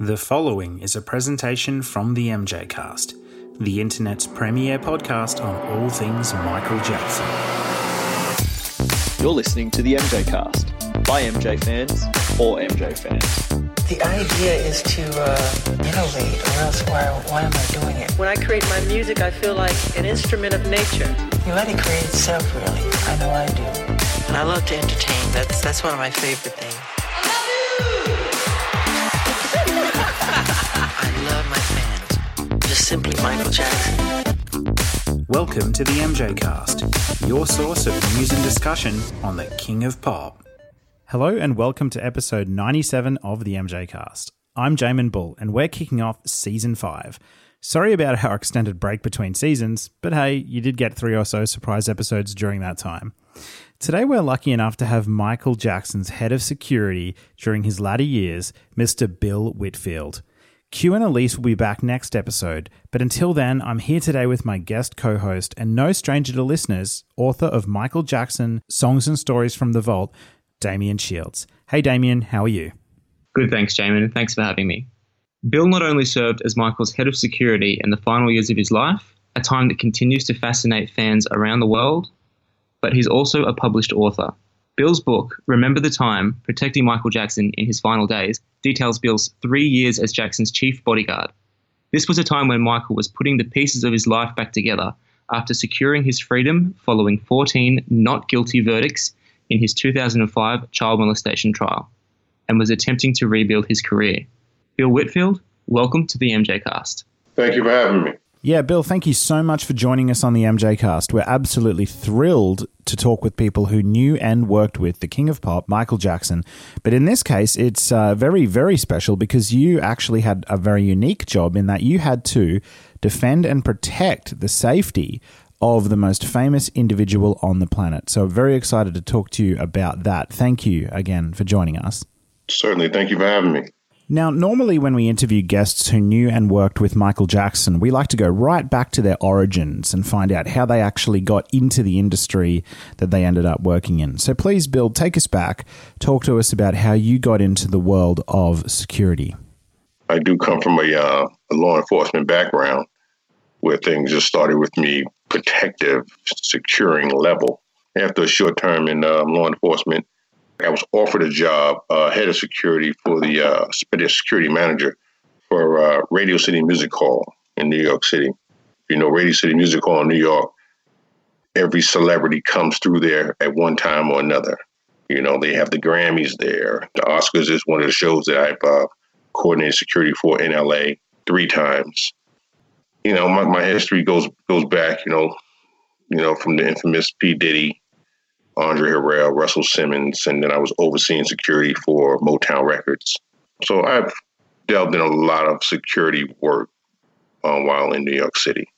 The following is a presentation from the MJ Cast, the internet's premier podcast on all things Michael Jackson. You're listening to the MJ Cast by MJ fans or MJ fans. The idea is to uh, innovate, or else why, why am I doing it? When I create my music, I feel like an instrument of nature. You let it create itself, really. I know I do. And I love to entertain. That's that's one of my favorite things. Love my fans. Just simply Michael Jackson. Welcome to the MJ Cast, your source of news and discussion on the King of Pop. Hello and welcome to episode 97 of the MJ Cast. I'm Jamon Bull and we're kicking off season 5. Sorry about our extended break between seasons, but hey, you did get three or so surprise episodes during that time. Today, we're lucky enough to have Michael Jackson's head of security during his latter years, Mr. Bill Whitfield. Q and Elise will be back next episode, but until then, I'm here today with my guest co host and no stranger to listeners, author of Michael Jackson Songs and Stories from the Vault, Damien Shields. Hey, Damien, how are you? Good, thanks, Jamon. Thanks for having me. Bill not only served as Michael's head of security in the final years of his life, a time that continues to fascinate fans around the world, but he's also a published author. Bill's book, Remember the Time Protecting Michael Jackson in His Final Days, details Bill's three years as Jackson's chief bodyguard. This was a time when Michael was putting the pieces of his life back together after securing his freedom following 14 not guilty verdicts in his 2005 child molestation trial and was attempting to rebuild his career. Bill Whitfield, welcome to the MJ Cast. Thank you for having me. Yeah, Bill, thank you so much for joining us on the MJ Cast. We're absolutely thrilled to talk with people who knew and worked with the King of Pop, Michael Jackson. But in this case, it's uh, very, very special because you actually had a very unique job in that you had to defend and protect the safety of the most famous individual on the planet. So, very excited to talk to you about that. Thank you again for joining us. Certainly. Thank you for having me. Now, normally when we interview guests who knew and worked with Michael Jackson, we like to go right back to their origins and find out how they actually got into the industry that they ended up working in. So please, Bill, take us back. Talk to us about how you got into the world of security. I do come from a, uh, a law enforcement background where things just started with me protective, securing level. After a short term in um, law enforcement, I was offered a job, uh, head of security for the uh, security manager for uh, Radio City Music Hall in New York City. You know, Radio City Music Hall in New York, every celebrity comes through there at one time or another. You know, they have the Grammys there. The Oscars is one of the shows that I've uh, coordinated security for in LA three times. You know, my, my history goes goes back, you know, you know, from the infamous P. Diddy Andre Harrell, Russell Simmons, and then I was overseeing security for Motown Records. So I've delved in a lot of security work um, while in New York City.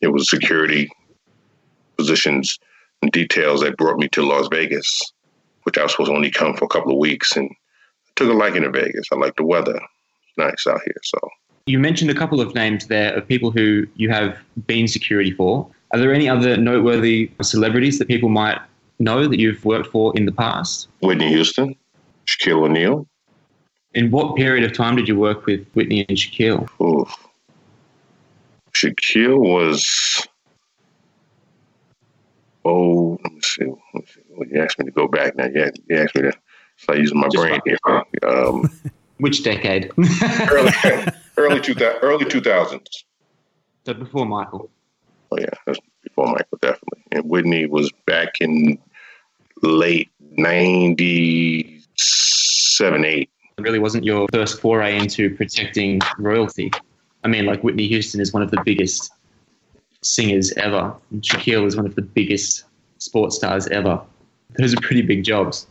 It was security positions and details that brought me to Las Vegas, which I was supposed to only come for a couple of weeks, and I took a liking to Vegas. I like the weather; it's nice out here. So you mentioned a couple of names there of people who you have been security for. Are there any other noteworthy celebrities that people might know that you've worked for in the past? Whitney Houston, Shaquille O'Neal. In what period of time did you work with Whitney and Shaquille? Oof. Shaquille was, oh, let me see. Let me see. Well, you asked me to go back now. Yeah, you asked me to start using my Just brain here. Um, Which decade? early, early, two, early 2000s. So before Michael. Oh yeah, before Michael, definitely. And Whitney was back in late '97, eight. It really wasn't your first foray into protecting royalty. I mean, like Whitney Houston is one of the biggest singers ever. And Shaquille is one of the biggest sports stars ever. Those are pretty big jobs.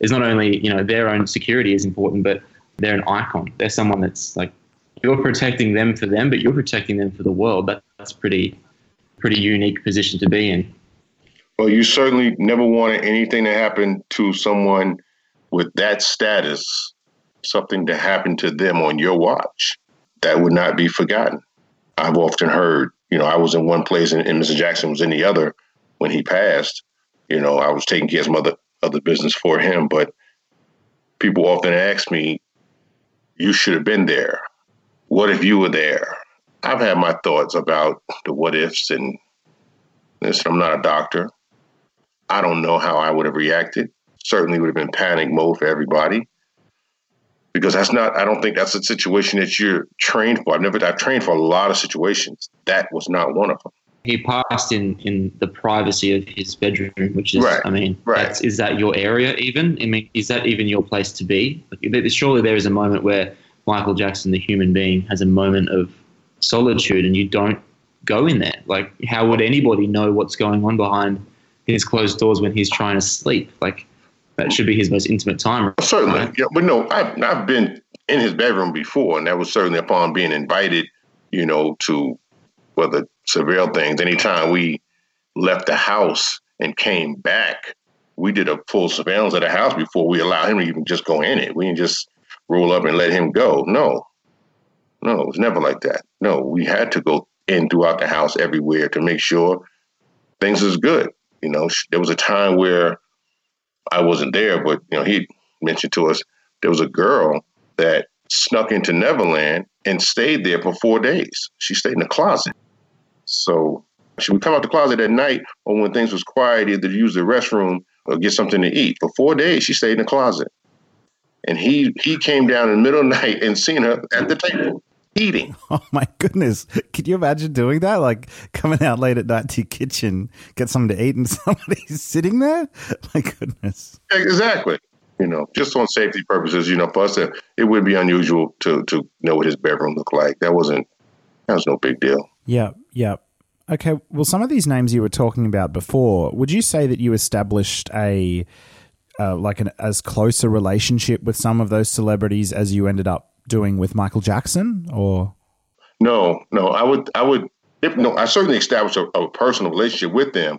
It's not only you know their own security is important, but they're an icon. They're someone that's like you're protecting them for them, but you're protecting them for the world. That, that's pretty pretty unique position to be in. Well, you certainly never wanted anything to happen to someone with that status, something to happen to them on your watch. That would not be forgotten. I've often heard, you know, I was in one place and, and Mr. Jackson was in the other when he passed. You know, I was taking care of some other other business for him, but people often ask me, you should have been there. What if you were there? I've had my thoughts about the what ifs, and I'm not a doctor. I don't know how I would have reacted. Certainly would have been panic mode for everybody because that's not. I don't think that's a situation that you're trained for. I've never. I've trained for a lot of situations. That was not one of them. He passed in in the privacy of his bedroom, which is. Right. I mean, Right. that's, is that your area even? I mean, is that even your place to be? Like, surely there is a moment where Michael Jackson, the human being, has a moment of solitude, and you don't go in there. Like, how would anybody know what's going on behind his closed doors when he's trying to sleep? Like, that should be his most intimate time. Certainly, right? yeah, but no, I've I've been in his bedroom before, and that was certainly upon being invited, you know, to whether surveil things. Anytime we left the house and came back, we did a full surveillance of the house before we allowed him to even just go in it. We didn't just roll up and let him go. No, no, it was never like that. No, we had to go in throughout the house everywhere to make sure things was good. You know, there was a time where I wasn't there, but you know, he mentioned to us there was a girl that snuck into Neverland and stayed there for four days. She stayed in the closet. So she would come out the closet at night or when things was quiet, either use the restroom or get something to eat. For four days, she stayed in the closet. And he he came down in the middle of the night and seen her at the table eating. Oh my goodness. Could you imagine doing that? Like coming out late at night to your kitchen, get something to eat, and somebody's sitting there? My goodness. Exactly. You know, just on safety purposes, you know, for us, it would be unusual to to know what his bedroom looked like. That wasn't that was no big deal. Yeah, yeah. Okay, well, some of these names you were talking about before, would you say that you established a uh, like an as close a relationship with some of those celebrities as you ended up doing with Michael Jackson, or No, no, I would, I would, if, no, I certainly established a, a personal relationship with them,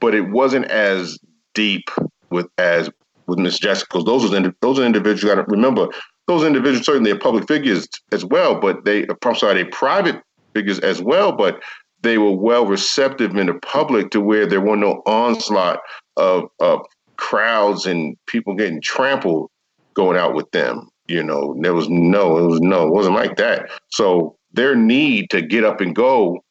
but it wasn't as deep with as with Miss Jackson because those are those are individuals. Got to remember those individuals certainly are public figures as well, but they, I'm sorry, they private figures as well, but they were well receptive in the public to where there were no onslaught of of crowds and people getting trampled going out with them. You know, there was no, it was no, it wasn't like that. So their need to get up and go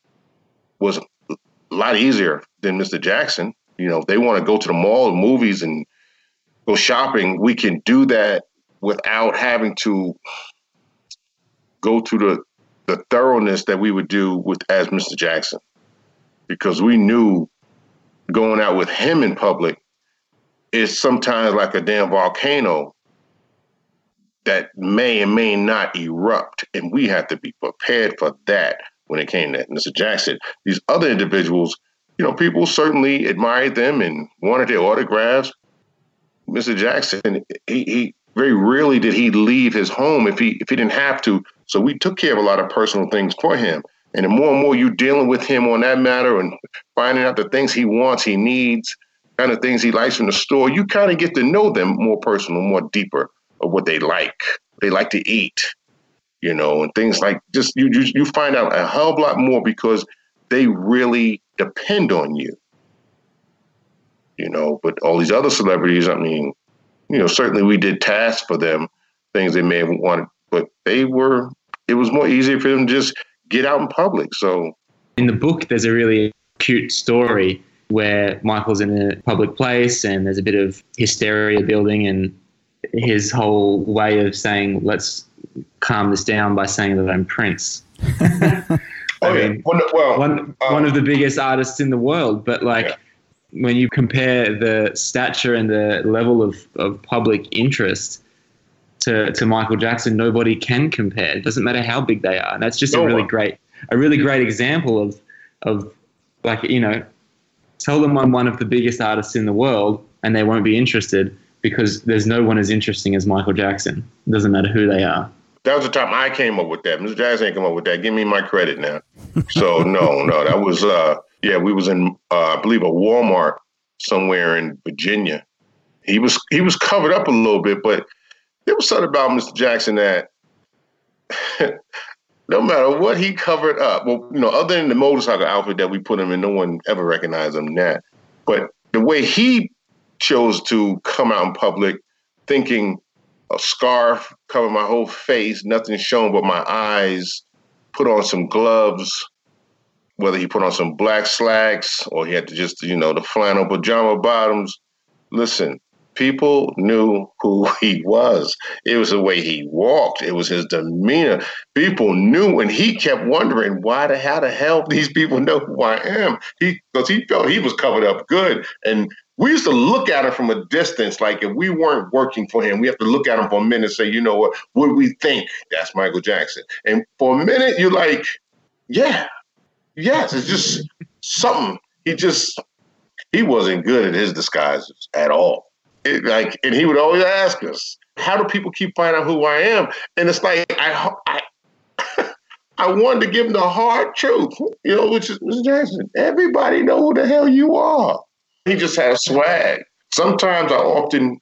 was a lot easier than Mr. Jackson. You know, they want to go to the mall, movies, and go shopping, we can do that without having to go to the the thoroughness that we would do with as Mr. Jackson, because we knew going out with him in public is sometimes like a damn volcano that may and may not erupt. And we have to be prepared for that when it came to Mr. Jackson. These other individuals, you know, people certainly admired them and wanted their autographs. Mr. Jackson, he, he very rarely did he leave his home if he if he didn't have to. So we took care of a lot of personal things for him. And the more and more you dealing with him on that matter and finding out the things he wants, he needs, kind of things he likes from the store, you kind of get to know them more personal, more deeper of what they like. They like to eat, you know, and things like just you you, you find out a hell of a lot more because they really depend on you. You know, but all these other celebrities, I mean, you know, certainly we did tasks for them, things they may have wanted, but they were it was more easier for them to just get out in public. So in the book, there's a really cute story where Michael's in a public place and there's a bit of hysteria building, and his whole way of saying, let's calm this down by saying that I'm Prince. I Oh, yeah. mean, Well, well, one, um, one of the biggest artists in the world, but like Yeah. when you compare the stature and the level of, of public interest to, to Michael Jackson, nobody can compare. It doesn't matter how big they are. And that's just No a really one. great, a really great example of, of like, you know, tell them I'm one of the biggest artists in the world and they won't be interested because there's no one as interesting as Michael Jackson. It doesn't matter who they are. that was the time I came up with that. Mr. Jackson come up with that. Give me my credit now. So no, no, that was uh yeah, we was in uh, I believe a Walmart somewhere in Virginia. He was he was covered up a little bit, but there was something about Mr. Jackson that no matter what he covered up, well, you know, other than the motorcycle outfit that we put him in, no one ever recognized him that. But the way he chose to come out in public thinking a scarf, cover my whole face, nothing shown but my eyes, put on some gloves, whether he put on some black slacks or he had to just, you know, the flannel pajama bottoms. Listen, people knew who he was. It was the way he walked. It was his demeanor. People knew, and he kept wondering why the how the hell these people know who I am. He because he felt he was covered up good, and we used to look at him from a distance, like if we weren't working for him, we have to look at him for a minute and say, you know what, what we think? That's Michael Jackson. And for a minute, you're like, yeah, yes, it's just something. He just he wasn't good at his disguises at all. It, like, and he would always ask us, "How do people keep finding out who I am?" And it's like I, I, I wanted to give him the hard truth, you know, which is Mr. Jackson. Everybody know who the hell you are. He just had a swag. Sometimes I often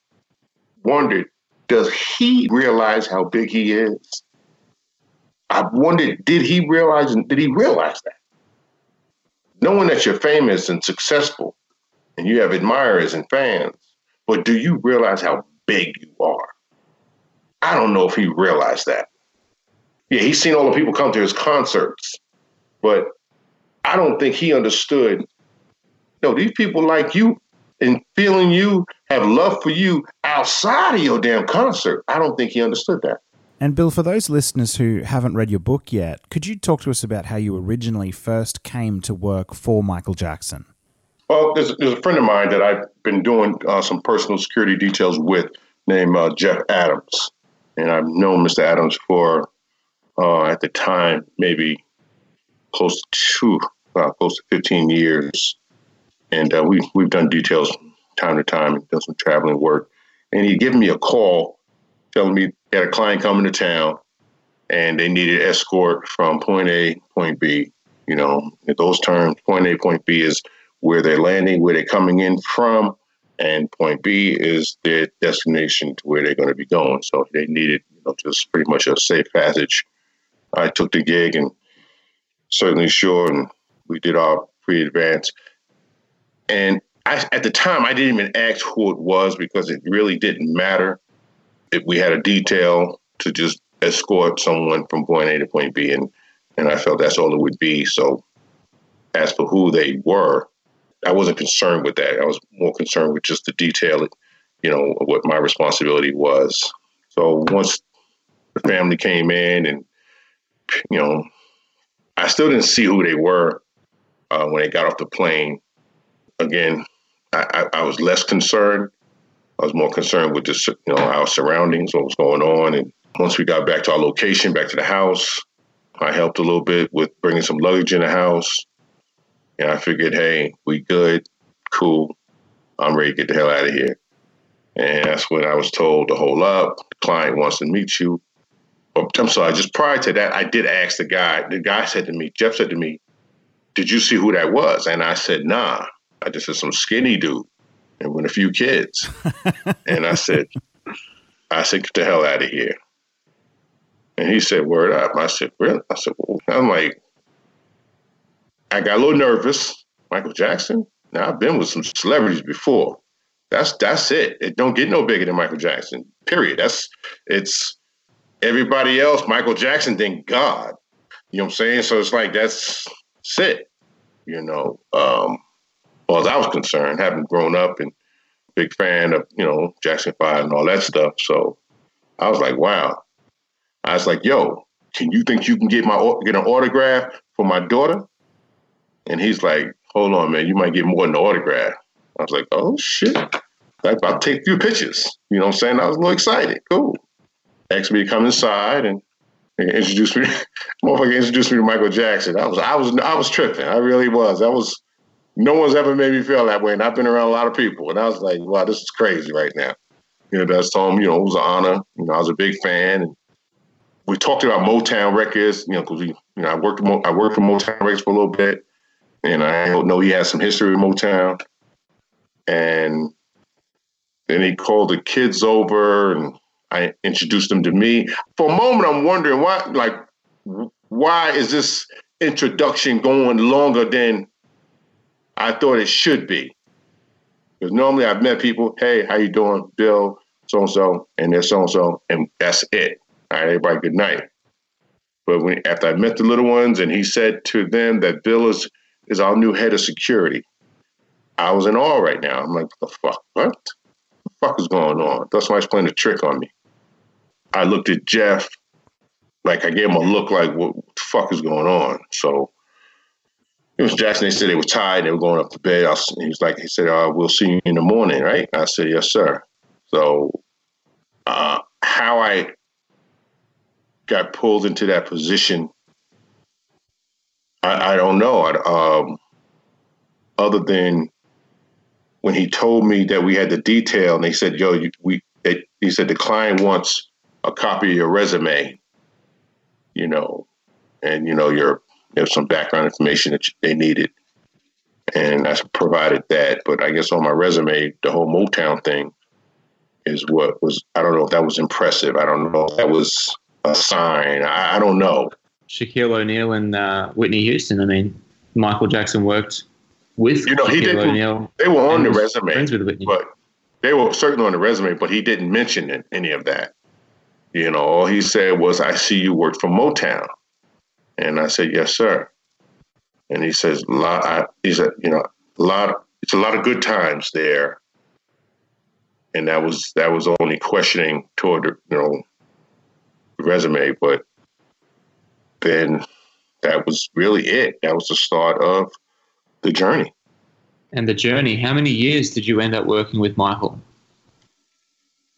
wondered, does he realize how big he is? I wondered, did he realize? Did he realize that? Knowing that you're famous and successful, and you have admirers and fans, but do you realize how big you are? I don't know if he realized that. Yeah, he's seen all the people come to his concerts, but I don't think he understood. No, these people like you and feeling you have love for you outside of your damn concert. I don't think he understood that. And Bill, for those listeners who haven't read your book yet, could you talk to us about how you originally first came to work for Michael Jackson? Well, there's, there's a friend of mine that I've been doing uh, some personal security details with named uh, Jeff Adams. And I've known Mr. Adams for, uh, at the time, maybe close to uh, close to 15 years. And uh, we, we've done details time to time and done some traveling work. And he gave me a call telling me he had a client coming to town and they needed escort from point A, point B. You know, in those terms, point A, point B is where they're landing, where they're coming in from, and point B is their destination to where they're going to be going. So they needed, you know, just pretty much a safe passage. I took the gig and certainly sure, and we did our pre-advance. And I, at the time, I didn't even ask who it was because it really didn't matter. If we had a detail to just escort someone from point A to point B, and and I felt that's all it would be. So, as for who they were, I wasn't concerned with that. I was more concerned with just the detail, you know, what my responsibility was. So once the family came in, and you know, I still didn't see who they were uh, when they got off the plane. Again, I, I, I, was less concerned. I was more concerned with just you know our surroundings, what was going on, and once we got back to our location, back to the house, I helped a little bit with bringing some luggage in the house. And I figured, hey, we good, cool. I'm ready to get the hell out of here. And that's when I was told to hold up. The client wants to meet you. Oh, I'm sorry, just prior to that, I did ask the guy. The guy said to me, Jeff said to me, Did you see who that was? And I said, Nah. I just said some skinny dude and with a few kids. and I said, I said, Get the hell out of here. And he said, Word up. I said, Really? I said, well, I'm like, I got a little nervous. Michael Jackson. Now I've been with some celebrities before. That's that's it. It don't get no bigger than Michael Jackson. Period. That's it's everybody else. Michael Jackson, then God. You know what I'm saying? So it's like that's, that's it. You know, um, well, as I was concerned, having grown up and big fan of you know Jackson Five and all that stuff. So I was like, wow. I was like, yo, can you think you can get my get an autograph for my daughter? And he's like, hold on, man, you might get more than the autograph. I was like, oh shit. Like, I'll take a few pictures. You know what I'm saying? I was a little excited. Cool. Asked me to come inside and, and introduce me. Motherfucker introduced me to Michael Jackson. I was I was I was tripping. I really was. I was no one's ever made me feel that way. And I've been around a lot of people. And I was like, wow, this is crazy right now. You know, that's told him, you know, it was an honor. You know, I was a big fan. And we talked about Motown records, you know, because we, you know, I worked I worked for Motown records for a little bit and I know he has some history with Motown. And then he called the kids over and I introduced them to me. For a moment, I'm wondering why, like, why is this introduction going longer than I thought it should be? Because normally I've met people, hey, how you doing, Bill? so and so, and there's so and so, and that's it. All right, everybody, good night. But when after I met the little ones, and he said to them that Bill is is our new head of security, I was in awe right now. I'm like, the fuck, what? The fuck is going on? That's why he's playing a trick on me. I looked at Jeff, like I gave him a look like, what the fuck is going on? So it was Jackson. They said they were tired. They were going up to bed. Was, he was like, he said, uh, "We'll see you in the morning, right?" I said, "Yes, sir." So, uh, how I got pulled into that position, I, I don't know. I, um, other than when he told me that we had the detail, and they said, "Yo, you, we," they, he said the client wants a copy of your resume, you know, and you know your there's some background information that they needed. And I provided that. But I guess on my resume, the whole Motown thing is what was, I don't know if that was impressive. I don't know if that was a sign. I, I don't know. Shaquille O'Neal and uh, Whitney Houston. I mean, Michael Jackson worked with you know he didn't. O'Neal they were on the resume, friends with Whitney. but they were certainly on the resume. But he didn't mention any of that. You know, all he said was, "I see you worked for Motown." And I said, yes, sir. And he says, lot, I, he said, you know, a lot, it's a lot of good times there. And that was, that was only questioning toward, you know, resume, but then that was really it. That was the start of the journey. And the journey, how many years did you end up working with Michael?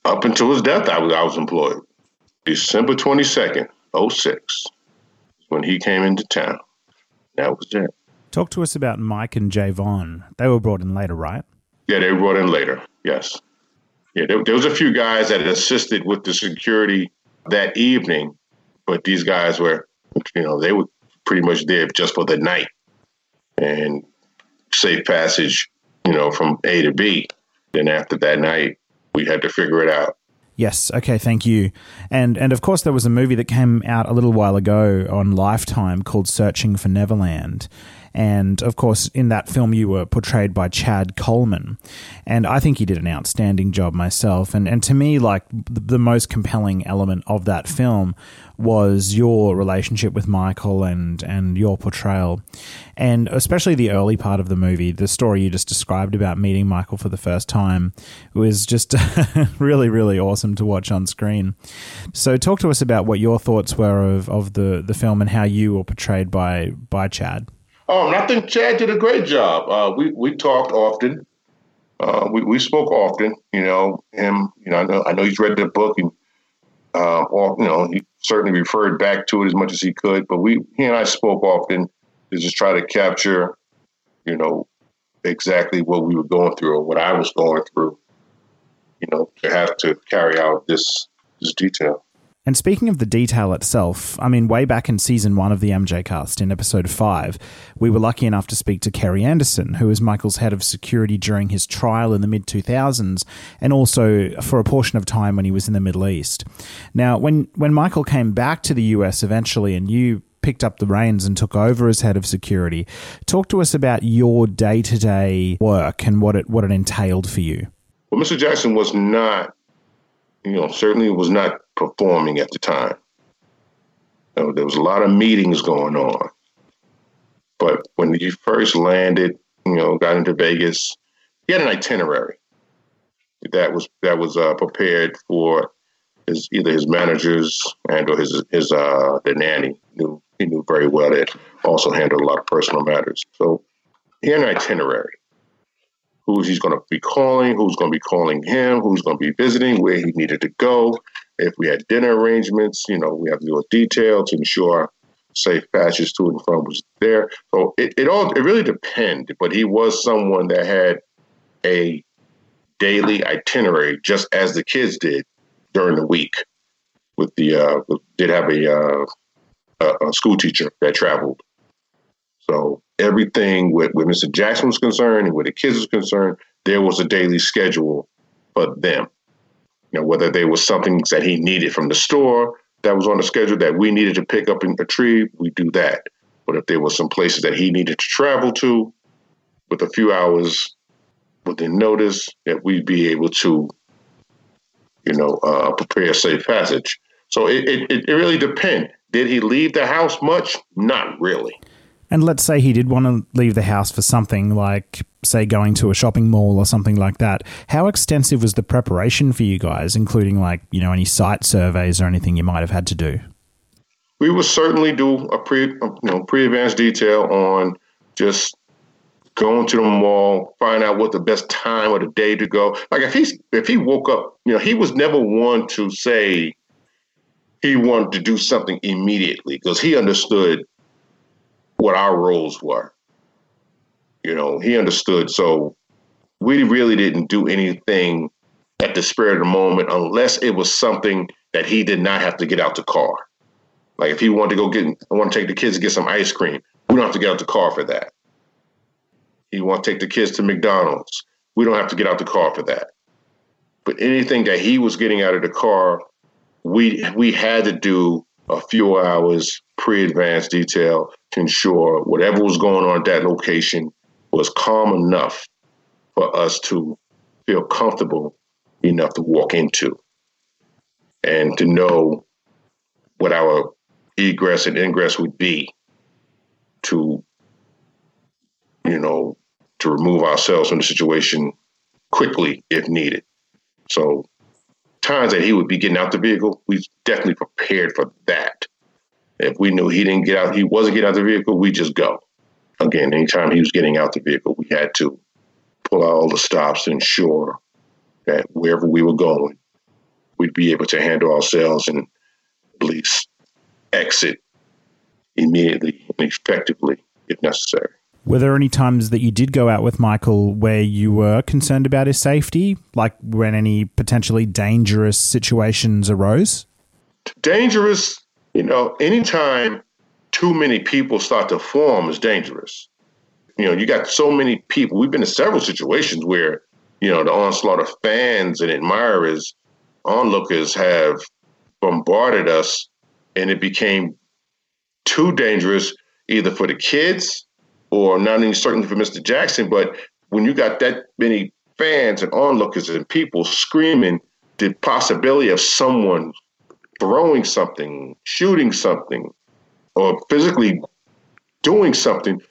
Up until his death, I was, I was employed. December 22nd, 06 when he came into town. That was it. Talk to us about Mike and Javon. They were brought in later, right? Yeah, they were brought in later. Yes. Yeah, there, there was a few guys that assisted with the security that evening, but these guys were, you know, they were pretty much there just for the night and safe passage, you know, from A to B. Then after that night, we had to figure it out. Yes. Okay. Thank you. And and of course there was a movie that came out a little while ago on Lifetime called Searching for Neverland, and of course, in that film, you were portrayed by Chad Coleman. And I think he did an outstanding job myself. And, and to me, like the, the most compelling element of that film was your relationship with Michael and, and your portrayal. And especially the early part of the movie, the story you just described about meeting Michael for the first time was just really, really awesome to watch on screen. So, talk to us about what your thoughts were of, of the, the film and how you were portrayed by, by Chad. Um, I think Chad did a great job. Uh, we we talked often. Uh, we we spoke often. You know him. You know I know I know he's read the book and uh, or, you know he certainly referred back to it as much as he could. But we he and I spoke often to just try to capture, you know, exactly what we were going through or what I was going through. You know, to have to carry out this this detail. And speaking of the detail itself, I mean, way back in season one of the MJ cast, in episode five, we were lucky enough to speak to Kerry Anderson, who was Michael's head of security during his trial in the mid 2000s and also for a portion of time when he was in the Middle East. Now, when, when Michael came back to the US eventually and you picked up the reins and took over as head of security, talk to us about your day to day work and what it, what it entailed for you. Well, Mr. Jackson was not you know, certainly was not performing at the time. You know, there was a lot of meetings going on. But when he first landed, you know, got into Vegas, he had an itinerary that was that was uh, prepared for his either his managers and or his his uh, the nanny knew he knew very well that also handled a lot of personal matters. So he had an itinerary who he's going to be calling, who's going to be calling him, who's going to be visiting, where he needed to go. If we had dinner arrangements, you know, we have to do a detail to ensure safe passage to and from was there. So it, it all it really depended, but he was someone that had a daily itinerary, just as the kids did during the week. With the uh, did have a, uh, a school teacher that traveled, so everything with, with Mr. Jackson was concerned and where the kids was concerned, there was a daily schedule for them. Know, whether there was something that he needed from the store that was on the schedule that we needed to pick up in a tree, we do that. But if there were some places that he needed to travel to with a few hours within notice, that we'd be able to, you know, uh, prepare a safe passage. So it, it, it really depends. Did he leave the house much? Not really. And let's say he did want to leave the house for something like, say, going to a shopping mall or something like that. How extensive was the preparation for you guys, including like, you know, any site surveys or anything you might have had to do? We would certainly do a pre, you know, pre-advanced detail on just going to the mall, find out what the best time of the day to go. Like if he's if he woke up, you know, he was never one to say he wanted to do something immediately because he understood what our roles were. You know, he understood. So we really didn't do anything at the spirit of the moment unless it was something that he did not have to get out the car. Like if he wanted to go get, I want to take the kids to get some ice cream. We don't have to get out the car for that. He want to take the kids to McDonald's. We don't have to get out the car for that. But anything that he was getting out of the car, we we had to do a few hours pre-advanced detail to ensure whatever was going on at that location was calm enough for us to feel comfortable enough to walk into and to know what our egress and ingress would be to you know to remove ourselves from the situation quickly if needed. So times that he would be getting out the vehicle we definitely prepared for that if we knew he didn't get out, he wasn't getting out the vehicle, we just go. Again, anytime he was getting out the vehicle, we had to pull out all the stops to ensure that wherever we were going, we'd be able to handle ourselves and at least exit immediately and effectively if necessary. Were there any times that you did go out with Michael where you were concerned about his safety, like when any potentially dangerous situations arose? Dangerous you know, anytime too many people start to form is dangerous. You know, you got so many people. We've been in several situations where, you know, the onslaught of fans and admirers, onlookers have bombarded us, and it became too dangerous either for the kids or not only certainly for Mr. Jackson, but when you got that many fans and onlookers and people screaming the possibility of someone throwing something, shooting something, or physically doing something,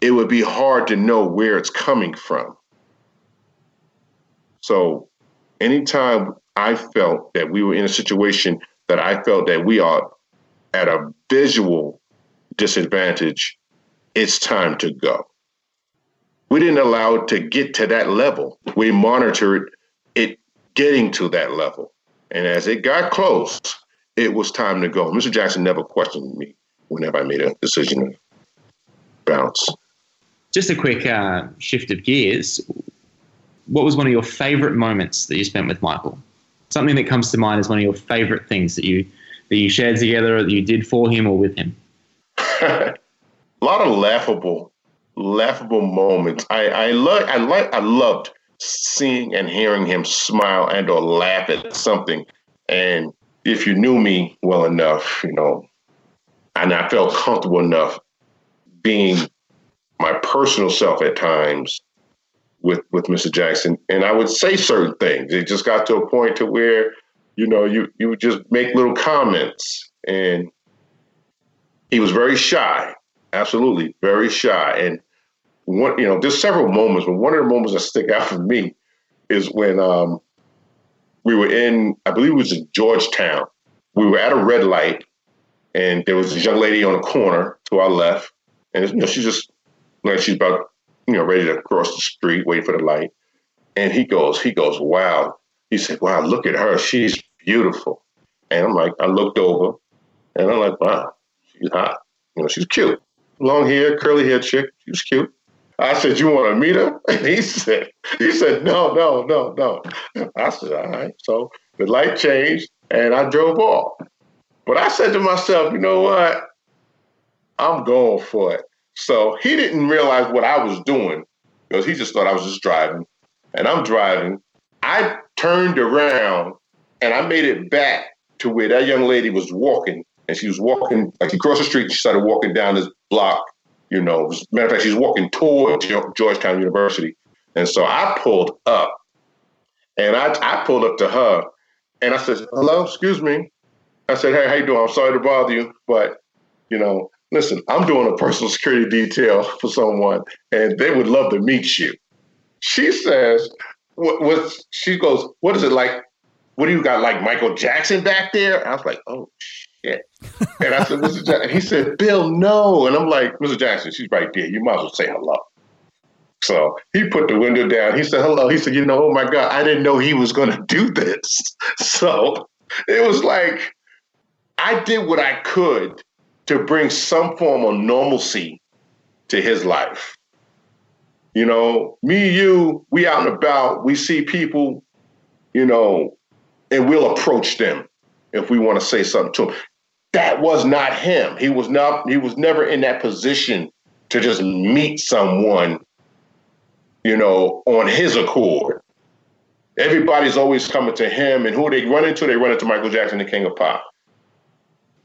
it would be hard to know where it's coming from. So, anytime I felt that we were in a situation that I felt that we are at a visual disadvantage, it's time to go. We didn't allow it to get to that level. We monitored it getting to that level. And as it got close, it was time to go. Mr. Jackson never questioned me whenever I made a decision to bounce. Just a quick uh, shift of gears. What was one of your favorite moments that you spent with Michael? Something that comes to mind as one of your favorite things that you that you shared together, or that you did for him or with him. a lot of laughable, laughable moments. I I love I like I loved seeing and hearing him smile and or laugh at something, and if you knew me well enough, you know, and I felt comfortable enough being my personal self at times with with Mr. Jackson, and I would say certain things. It just got to a point to where, you know, you you would just make little comments, and he was very shy, absolutely very shy. And one, you know, there's several moments, but one of the moments that stick out for me is when um, we were in, I believe it was Georgetown. We were at a red light, and there was a young lady on the corner to our left, and you know she's just like she's about you know ready to cross the street, wait for the light. And he goes, he goes, wow. He said, wow, look at her, she's beautiful. And I'm like, I looked over, and I'm like, wow, she's hot. You know, she's cute. Long hair, curly hair chick. She was cute. I said, "You want to meet him?" And he said, "He said, no, no, no, no." I said, "All right." So the light changed, and I drove off. But I said to myself, "You know what? I'm going for it." So he didn't realize what I was doing because he just thought I was just driving, and I'm driving. I turned around and I made it back to where that young lady was walking, and she was walking like she crossed the street. And she started walking down this block you know, matter of fact, she's walking toward Georgetown University. And so I pulled up and I, I pulled up to her And I said, hello, excuse me. I said, hey, how you doing? I'm sorry to bother you, but you know, listen, I'm doing a personal security detail for someone, and they would love to meet you. She says, what, what she goes, what is it like? What do you got, like Michael Jackson back there? I was like, oh. And I said, Mr. Jackson, he said, Bill, no. And I'm like, Mr. Jackson, she's right there. You might as well say hello. So he put the window down. He said, hello. He said, you know, oh my God, I didn't know he was going to do this. So it was like, I did what I could to bring some form of normalcy to his life. You know, me, you, we out and about, we see people, you know, and we'll approach them if we want to say something to them. That was not him. He was not, he was never in that position to just meet someone, you know, on his accord. Everybody's always coming to him, and who they run into, they run into Michael Jackson, the King of Pop.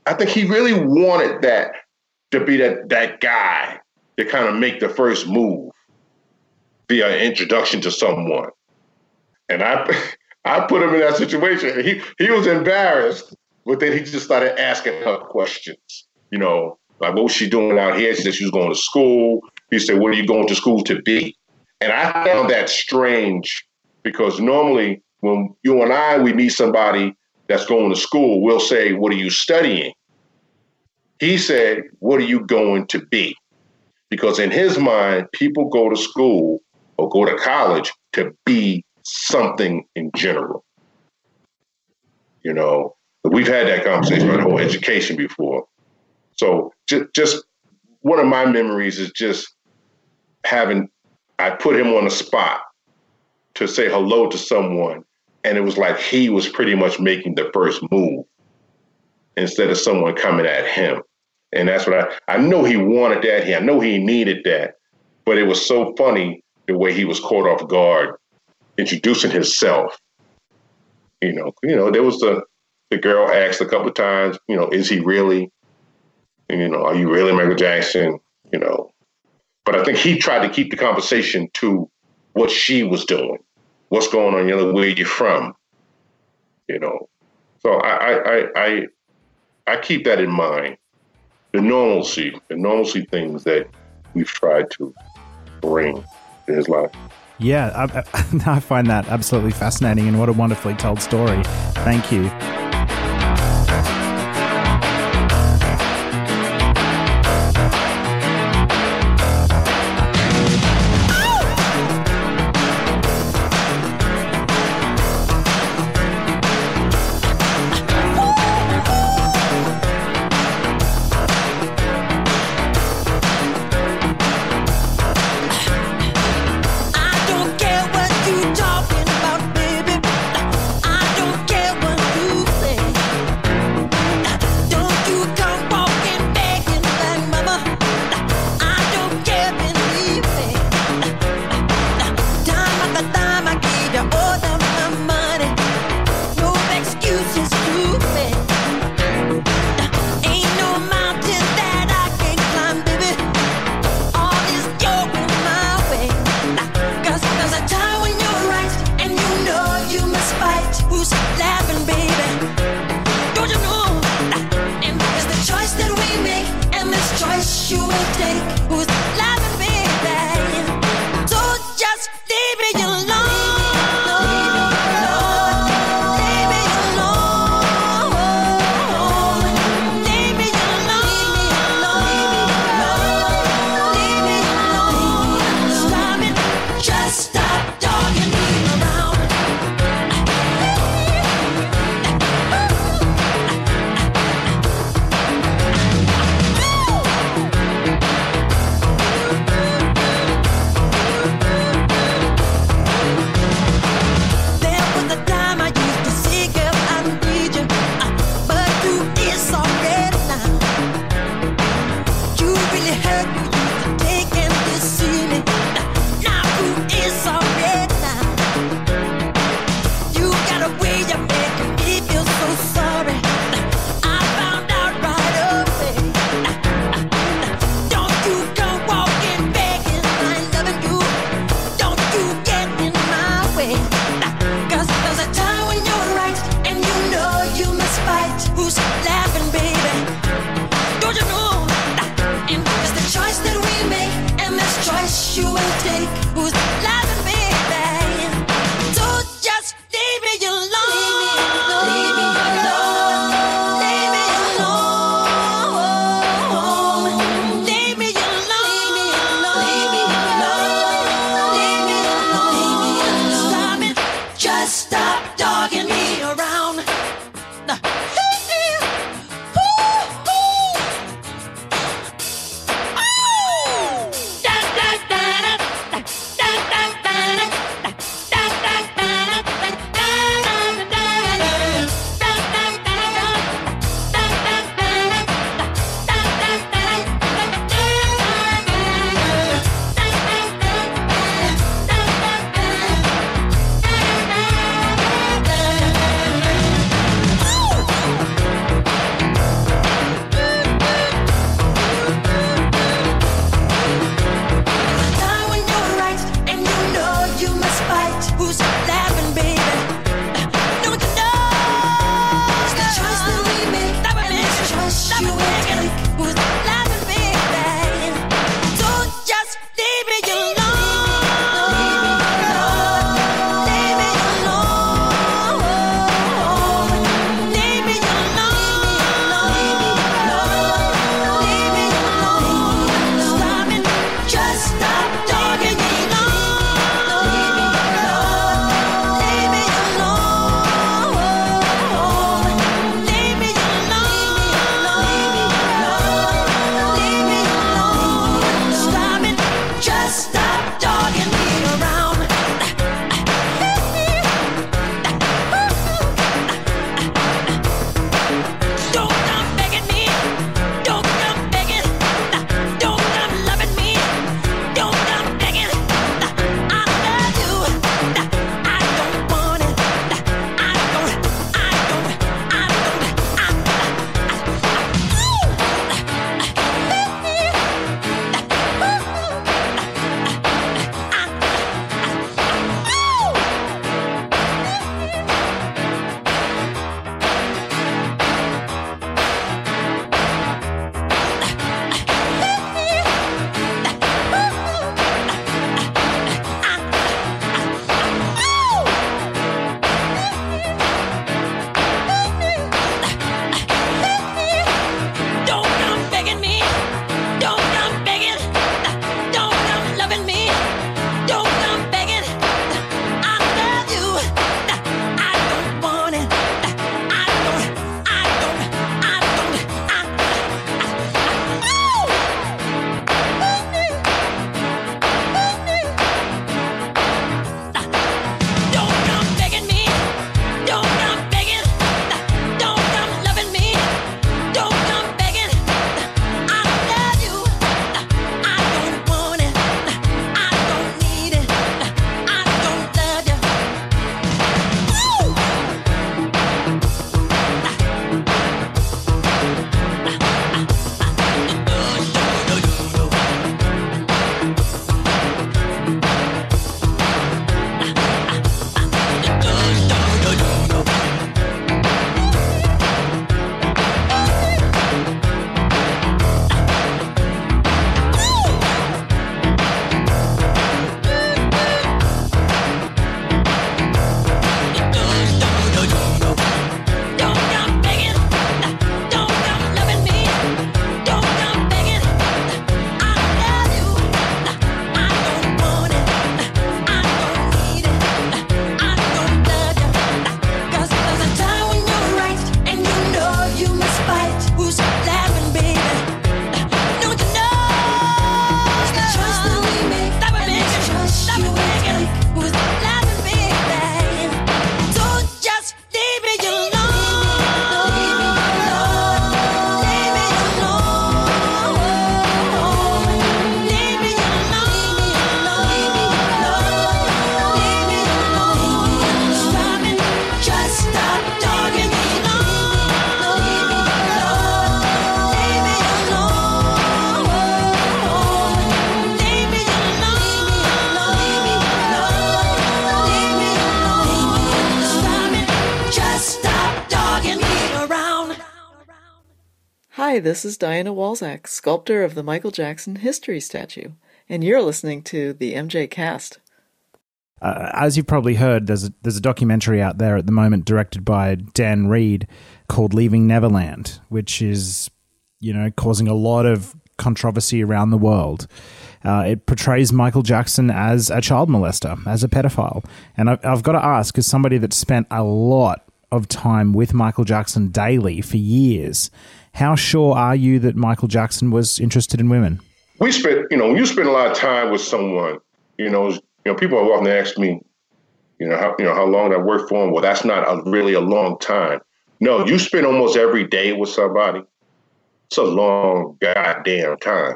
I think he really wanted that to be that that guy to kind of make the first move via an introduction to someone. And I I put him in that situation. He he was embarrassed, but then he just started asking her questions. You know, like what was she doing out here? She said she was going to school. He said, What are you going to school to be? And I found that strange because normally when you and I we meet somebody that's going to school, we'll say, What are you studying? He said, What are you going to be? Because in his mind, people go to school or go to college to be something in general. You know, we've had that conversation about the whole education before. So just, just one of my memories is just having, I put him on the spot to say hello to someone. And it was like he was pretty much making the first move instead of someone coming at him. And that's what I, I know he wanted that. He, I know he needed that. But it was so funny the way he was caught off guard, introducing himself. You know, you know, there was the the girl asked a couple of times, you know, is he really? You know, are you really Michael Jackson? You know, but I think he tried to keep the conversation to what she was doing, what's going on, you know, where you're from, you know. So I I I I keep that in mind the normalcy, the normalcy things that we've tried to bring to his life. Yeah, I, I find that absolutely fascinating and what a wonderfully told story. Thank you. Hi, this is Diana Walczak, sculptor of the Michael Jackson History Statue, and you're listening to the MJ Cast. Uh, as you've probably heard, there's a, there's a documentary out there at the moment directed by Dan Reed called Leaving Neverland, which is, you know, causing a lot of controversy around the world. Uh, it portrays Michael Jackson as a child molester, as a pedophile. And I've, I've got to ask, as somebody that spent a lot of time with Michael Jackson daily for years, how sure are you that Michael Jackson was interested in women? We spent, you know, you spend a lot of time with someone, you know, you know, people often asked me, you know, how you know how long I worked for him. Well, that's not a, really a long time. No, you spend almost every day with somebody. It's a long goddamn time,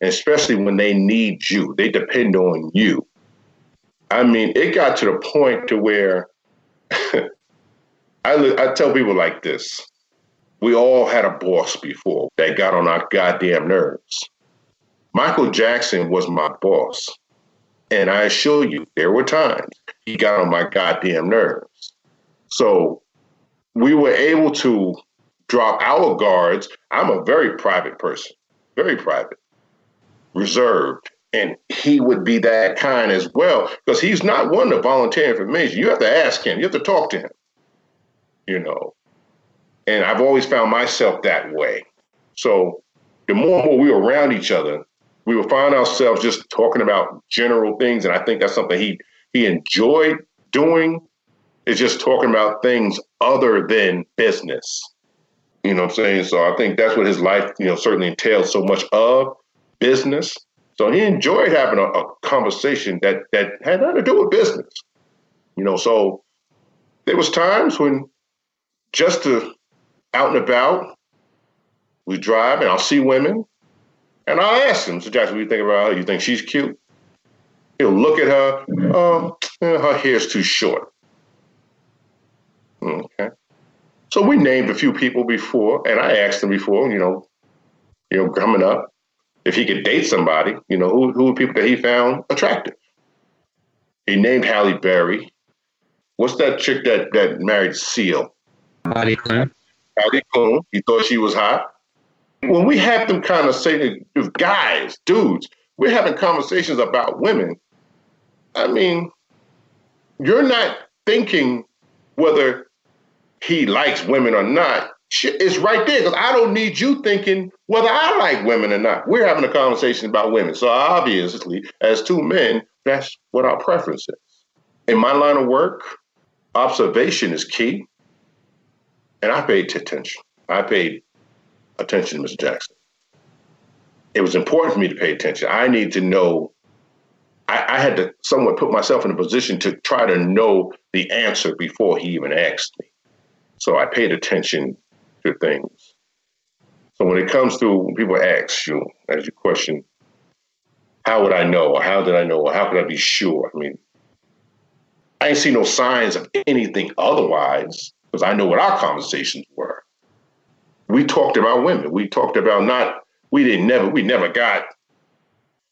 and especially when they need you, they depend on you. I mean, it got to the point to where I, I tell people like this we all had a boss before that got on our goddamn nerves. Michael Jackson was my boss. And I assure you, there were times he got on my goddamn nerves. So we were able to drop our guards. I'm a very private person, very private, reserved. And he would be that kind as well, because he's not one to volunteer information. You have to ask him, you have to talk to him, you know. And I've always found myself that way. So the more and more we were around each other, we would find ourselves just talking about general things. And I think that's something he he enjoyed doing is just talking about things other than business. You know what I'm saying? So I think that's what his life, you know, certainly entails so much of business. So he enjoyed having a, a conversation that that had nothing to do with business. You know, so there was times when just to out and about, we drive and I'll see women and I'll ask them, so Jackson, what do you think about her? You think she's cute? He'll look at her, um, her hair's too short. Okay. So we named a few people before, and I asked him before, you know, you know, coming up, if he could date somebody, you know, who who were people that he found attractive. He named Halle Berry. What's that chick that that married Seal? Heidi. Heidi Klum. He thought she was hot when we have them kind of say guys, dudes, we're having conversations about women. I mean, you're not thinking whether he likes women or not. It's right there because I don't need you thinking whether I like women or not. We're having a conversation about women. So obviously, as two men, that's what our preference is. In my line of work, observation is key. And I paid attention. I paid attention to Mr. Jackson. It was important for me to pay attention. I need to know. I, I had to somewhat put myself in a position to try to know the answer before he even asked me. So I paid attention to things. So when it comes to when people ask you, as you question, how would I know? Or how did I know? Or how could I be sure? I mean, I didn't see no signs of anything otherwise because I know what our conversations were we talked about women. We talked about not, we didn't never, we never got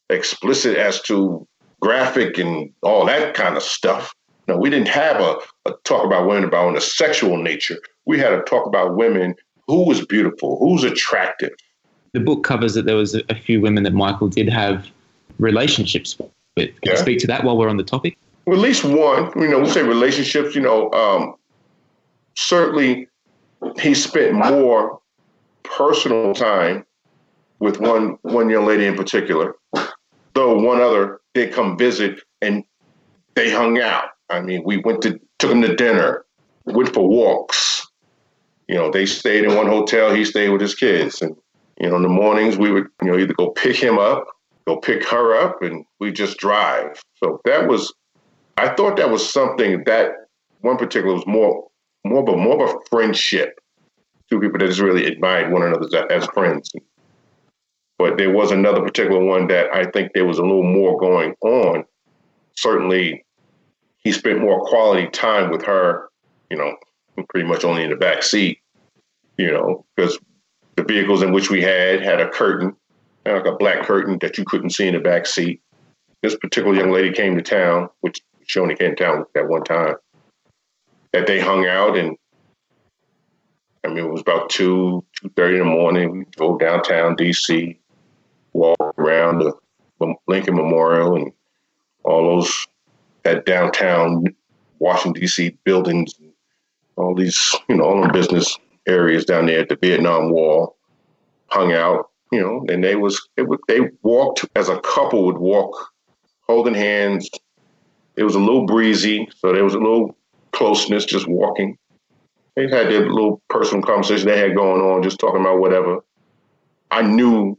explicit as to graphic and all that kind of stuff. No, we didn't have a, a talk about women about on a sexual nature. We had a talk about women who was beautiful, who's attractive. The book covers that there was a few women that Michael did have relationships with. Can yeah. you speak to that while we're on the topic? Well, at least one. You know, we say relationships. You know, um, certainly he spent more personal time with one one young lady in particular, though one other did come visit and they hung out. I mean, we went to took him to dinner, went for walks. You know, they stayed in one hotel. He stayed with his kids, and you know, in the mornings we would you know either go pick him up, go pick her up, and we just drive. So that was, I thought that was something that one particular was more more of a more of a friendship two people that just really admired one another as friends. But there was another particular one that I think there was a little more going on. Certainly, he spent more quality time with her, you know, pretty much only in the back seat, you know, because the vehicles in which we had had a curtain, like a black curtain that you couldn't see in the back seat. This particular young lady came to town, which she only came to town at one time, that they hung out and I mean, it was about two two thirty in the morning. We drove downtown DC, walked around the Lincoln Memorial and all those that downtown Washington D.C. buildings, all these you know all the business areas down there at the Vietnam Wall. Hung out, you know, and they was it would, they walked as a couple would walk, holding hands. It was a little breezy, so there was a little closeness just walking they had their little personal conversation they had going on, just talking about whatever. I knew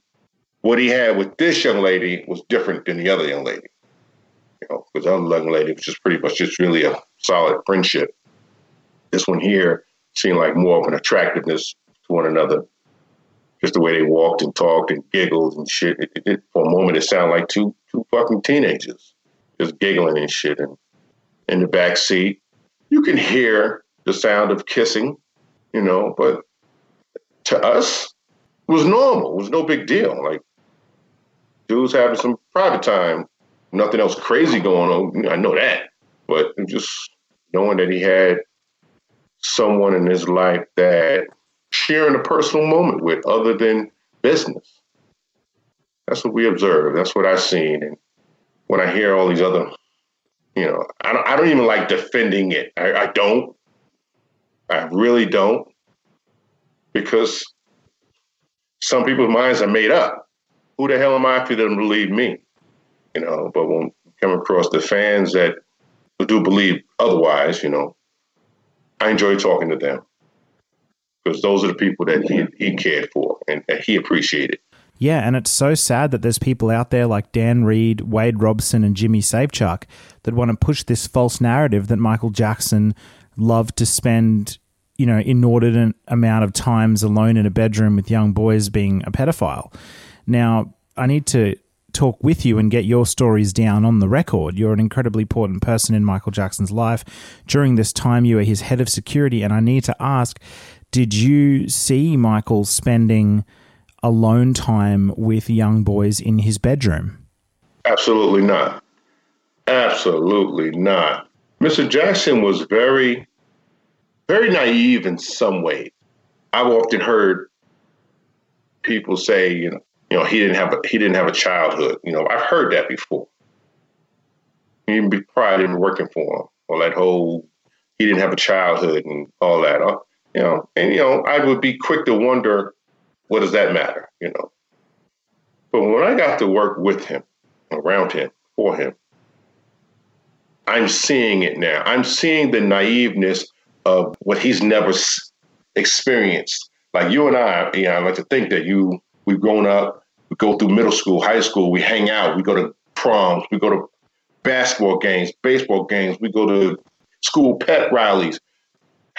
what he had with this young lady was different than the other young lady. You know, because the other young lady was just pretty much just really a solid friendship. This one here seemed like more of an attractiveness to one another. Just the way they walked and talked and giggled and shit. It, it, it, for a moment, it sounded like two two fucking teenagers just giggling and shit. And in the back seat, you can hear the sound of kissing, you know, but to us, it was normal. It was no big deal. Like, dudes having some private time, nothing else crazy going on. I know that. But just knowing that he had someone in his life that sharing a personal moment with other than business. That's what we observe. That's what I've seen. And when I hear all these other, you know, I don't, I don't even like defending it. I, I don't. I really don't. Because some people's minds are made up. Who the hell am I for them to believe me? You know, but when come across the fans that do believe otherwise, you know, I enjoy talking to them because those are the people that he, he cared for and, and he appreciated. Yeah, and it's so sad that there's people out there like Dan Reed, Wade Robson, and Jimmy Safechuck that want to push this false narrative that Michael Jackson loved to spend, you know, inordinate amount of times alone in a bedroom with young boys being a pedophile. Now, I need to talk with you and get your stories down on the record. You're an incredibly important person in Michael Jackson's life. During this time, you were his head of security, and I need to ask did you see Michael spending alone time with young boys in his bedroom? Absolutely not. Absolutely not. Mr. Jackson was very, very naive in some ways. I've often heard people say, you know, you know, he didn't have a, he didn't have a childhood. You know, I've heard that before. Even prior to working for him, or that whole he didn't have a childhood and all that. Uh, you know, and you know, I would be quick to wonder, what does that matter? You know. But when I got to work with him, around him, for him, I'm seeing it now. I'm seeing the naiveness of what he's never experienced. Like you and I, you know, I like to think that you we've grown up we go through middle school, high school, we hang out, we go to proms, we go to basketball games, baseball games, we go to school pet rallies.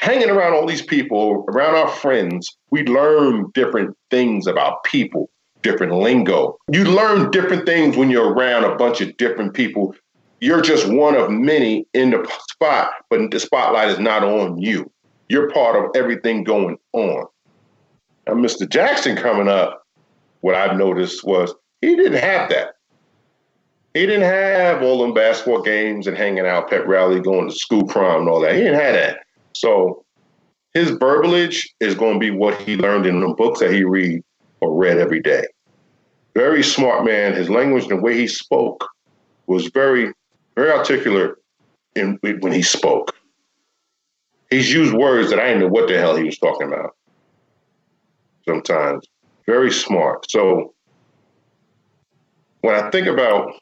Hanging around all these people, around our friends, we learn different things about people, different lingo. You learn different things when you're around a bunch of different people. You're just one of many in the spot, but the spotlight is not on you. You're part of everything going on. Now, Mr. Jackson coming up, what I've noticed was he didn't have that. He didn't have all them basketball games and hanging out, pet rally, going to school prom and all that. He didn't have that. So his verbiage is going to be what he learned in the books that he read or read every day. Very smart man. His language and the way he spoke was very, very articulate in when he spoke. He's used words that I didn't know what the hell he was talking about. Sometimes very smart. So when I think about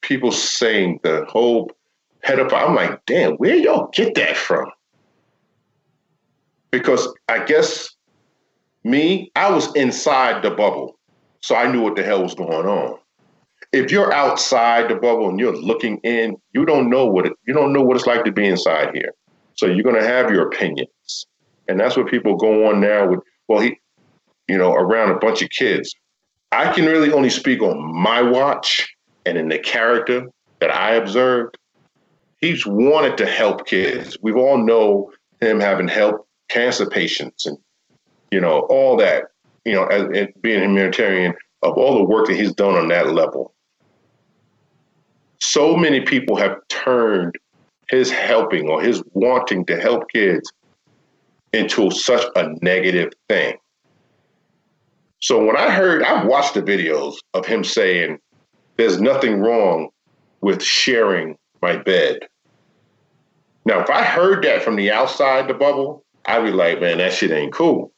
people saying the whole pedophile, I'm like, damn, where y'all get that from? Because I guess me, I was inside the bubble, so I knew what the hell was going on. If you're outside the bubble and you're looking in, you don't know what it, you don't know what it's like to be inside here. So you're to have your opinions. And that's what people go on now with, well, he, you know, around a bunch of kids. I can really only speak on my watch and in the character that I observed. He's wanted to help kids. We all know him having helped cancer patients and, you know, all that, you know, as, as being a humanitarian of all the work that he's done on that level. So many people have turned his helping or his wanting to help kids into such a negative thing. So when I heard, I watched the videos of him saying, there's nothing wrong with sharing my bed. Now, if I heard that from the outside the bubble, I'd be like, man, that shit ain't cool.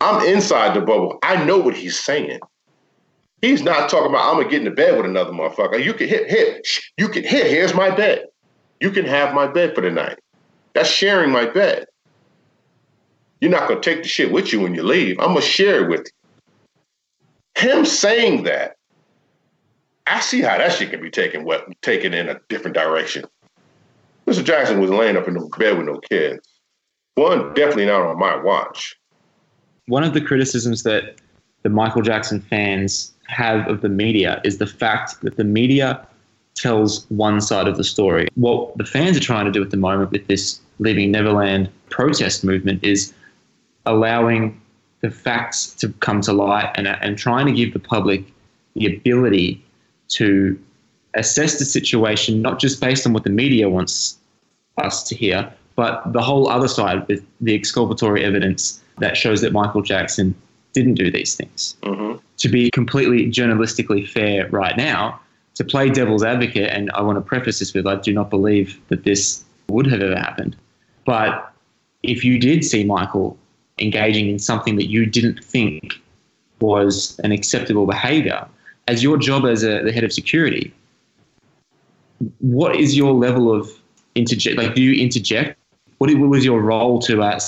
I'm inside the bubble. I know what he's saying. He's not talking about I'm gonna get in the bed with another motherfucker. You can hit, hit, you can hit, here's my bed. You can have my bed for the night. That's sharing my bed. You're not to take the shit with you when you leave. I'm to share it with you. Him saying that, I see how that shit can be taken what taken in a different direction. Mr. Jackson was laying up in the bed with no kids. One, definitely not on my watch. One of the criticisms that the Michael Jackson fans have of the media is the fact that the media tells one side of the story. What the fans are trying to do at the moment with this Leaving Neverland protest movement is allowing the facts to come to light and, and trying to give the public the ability to assess the situation, not just based on what the media wants us to hear, but the whole other side with the exculpatory evidence that shows that Michael Jackson didn't do these things. Mm-hmm. To be completely journalistically fair right now, to play devil's advocate, and I want to preface this with I do not believe that this would have ever happened. But if you did see Michael engaging in something that you didn't think was an acceptable behavior, as your job as a, the head of security, what is your level of interject? Like, do you interject? What was your role to uh,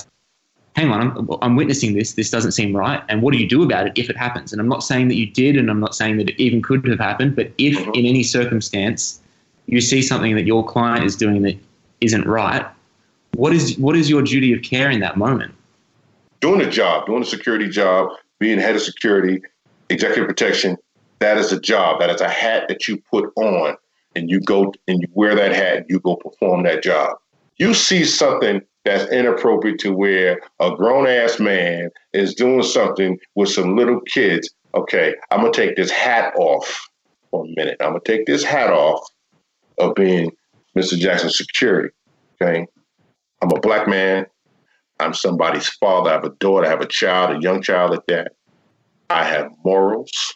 hang on, I'm, I'm, witnessing this. This doesn't seem right. And what do you do about it if it happens? And I'm not saying that you did, and I'm not saying that it even could have happened. But if mm-hmm. in any circumstance you see something that your client is doing that isn't right, what is what is your duty of care in that moment? Doing a job, doing a security job, being head of security, executive protection. That is a job. That is a hat that you put on, and you go and you wear that hat. You go perform that job. You see something that's inappropriate to where a grown ass man is doing something with some little kids. Okay, I'm gonna take this hat off for a minute. I'm gonna take this hat off of being Mr. Jackson's security. Okay, I'm a black man. I'm somebody's father. I have a daughter. I have a child, a young child at that. I have morals,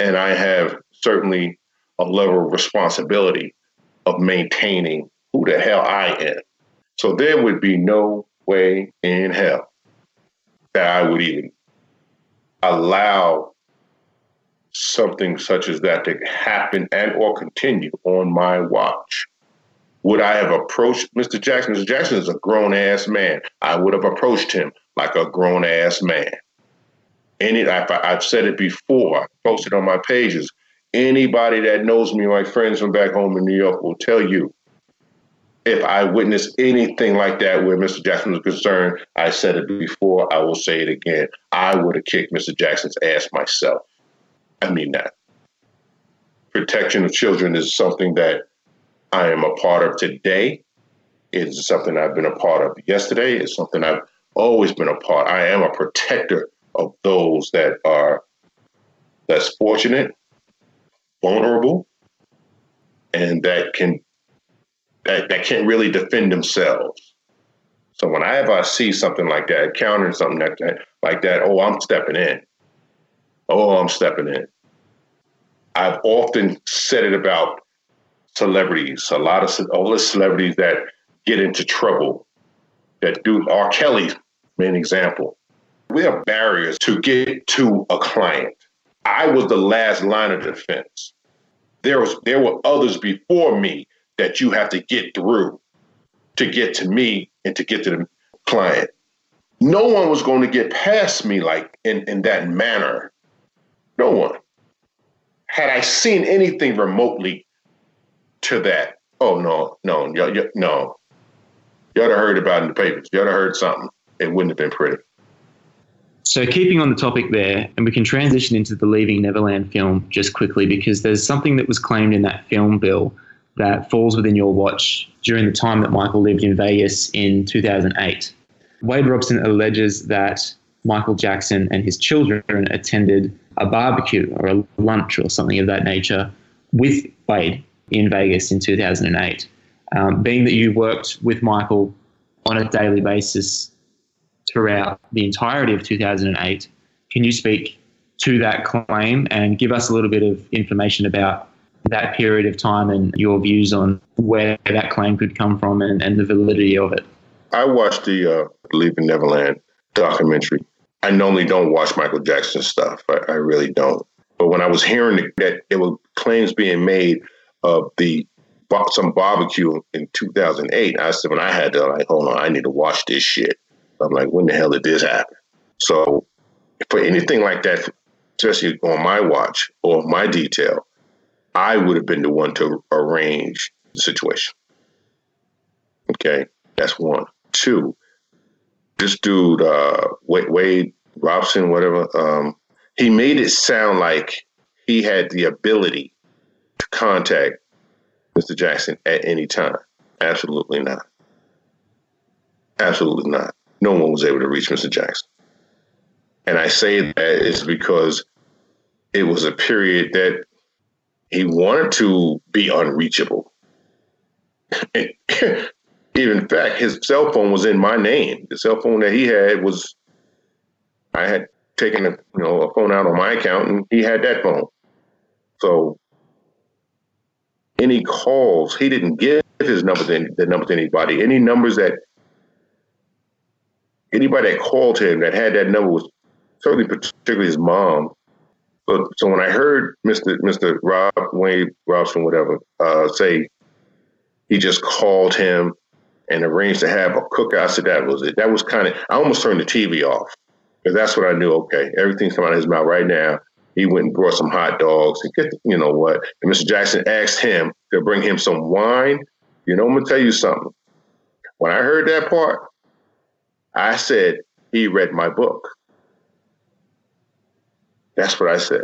and I have certainly a level of responsibility of maintaining who the hell I am. So there would be no way in hell that I would even allow something such as that to happen and or continue on my watch. Would I have approached Mr. Jackson? Mr. Jackson is a grown ass man. I would have approached him like a grown ass man. Any, I've, I've said it before. I posted on my pages. Anybody that knows me, my friends from back home in New York, will tell you if I witness anything like that where Mr. Jackson was concerned, I said it before, I will say it again. I would have kicked Mr. Jackson's ass myself. I mean that. Protection of children is something that I am a part of today. It is something I've been a part of yesterday. It's something I've always been a part. I am a protector of those that are less fortunate, vulnerable, and that can that, that can't really defend themselves. So when I see something like that, encountering something like that, like that, oh, I'm stepping in. Oh, I'm stepping in. I've often said it about celebrities. A lot of all the celebrities that get into trouble, that do R. Kelly's main example. We have barriers to get to a client. I was the last line of defense. There was there were others before me that you have to get through to get to me and to get to the client. No one was going to get past me like in, in that manner. No one. Had I seen anything remotely to that, oh no, no, y- y- no. Y'all have heard about in the papers. Y'all have heard something. It wouldn't have been pretty. So, keeping on the topic there, and we can transition into the Leaving Neverland film just quickly because there's something that was claimed in that film bill that falls within your watch during the time that Michael lived in Vegas in 2008. Wade Robson alleges that Michael Jackson and his children attended a barbecue or a lunch or something of that nature with Wade in Vegas in 2008. Um, being that you worked with Michael on a daily basis throughout the entirety of 2008, can you speak to that claim and give us a little bit of information about that period of time and your views on where that claim could come from and, and the validity of it. I watched the uh, Leaving Neverland documentary. I normally don't watch Michael Jackson stuff. I, I really don't. But when I was hearing that there were claims being made of the some barbecue in 2008, I said when I had to like, hold on, I need to watch this shit. I'm like, when the hell did this happen? So for anything like that, especially on my watch or my detail, I would have been the one to arrange the situation. Okay, that's one. Two, this dude, uh, Wade, Wade Robson, whatever, um, he made it sound like he had the ability to contact Mr. Jackson at any time. Absolutely not. Absolutely not. No one was able to reach Mr. Jackson. And I say that is because it was a period that he wanted to be unreachable. in fact, his cell phone was in my name. The cell phone that he had was, I had taken a you know a phone out on my account, and he had that phone. So any calls, he didn't give his number to the number to anybody. Any numbers that anybody that called him that had that number was certainly particularly his mom. So, so when I heard Mr. Mr. Rob Wayne Robson, whatever, uh, say he just called him and arranged to have a cookout, I said that was it. That was kind of I almost turned the TV off because that's what I knew. Okay, everything's coming out of his mouth right now. He went and brought some hot dogs and get you know what. And Mr. Jackson asked him to bring him some wine. You know, I'm gonna tell you something. When I heard that part, I said he read my book. That's what I said.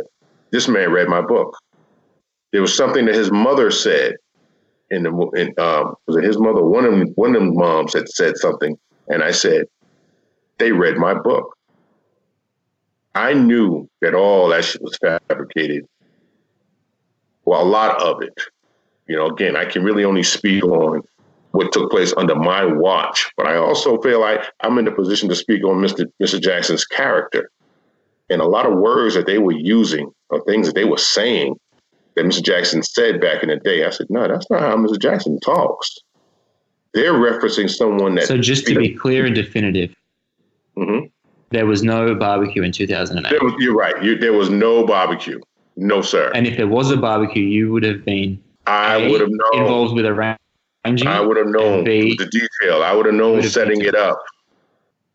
This man read my book. There was something that his mother said in the in, um, was it his mother? One of them, one of them moms had said something, and I said they read my book. I knew that all that shit was fabricated. Well, a lot of it. You know, again, I can really only speak on what took place under my watch, but I also feel like I'm in the position to speak on Mr. Mr. Jackson's character. And a lot of words that they were using or things that they were saying that Mr. Jackson said back in the day, I said, no, that's not how Mr. Jackson talks. They're referencing someone that. So just to be clear and definitive, mm-hmm. there was no barbecue in 2008. Was, you're right. You, there was no barbecue. No, sir. And if there was a barbecue, you would have been. I would have known. Involved with arranging. I would have known the detail. I would have known setting it up.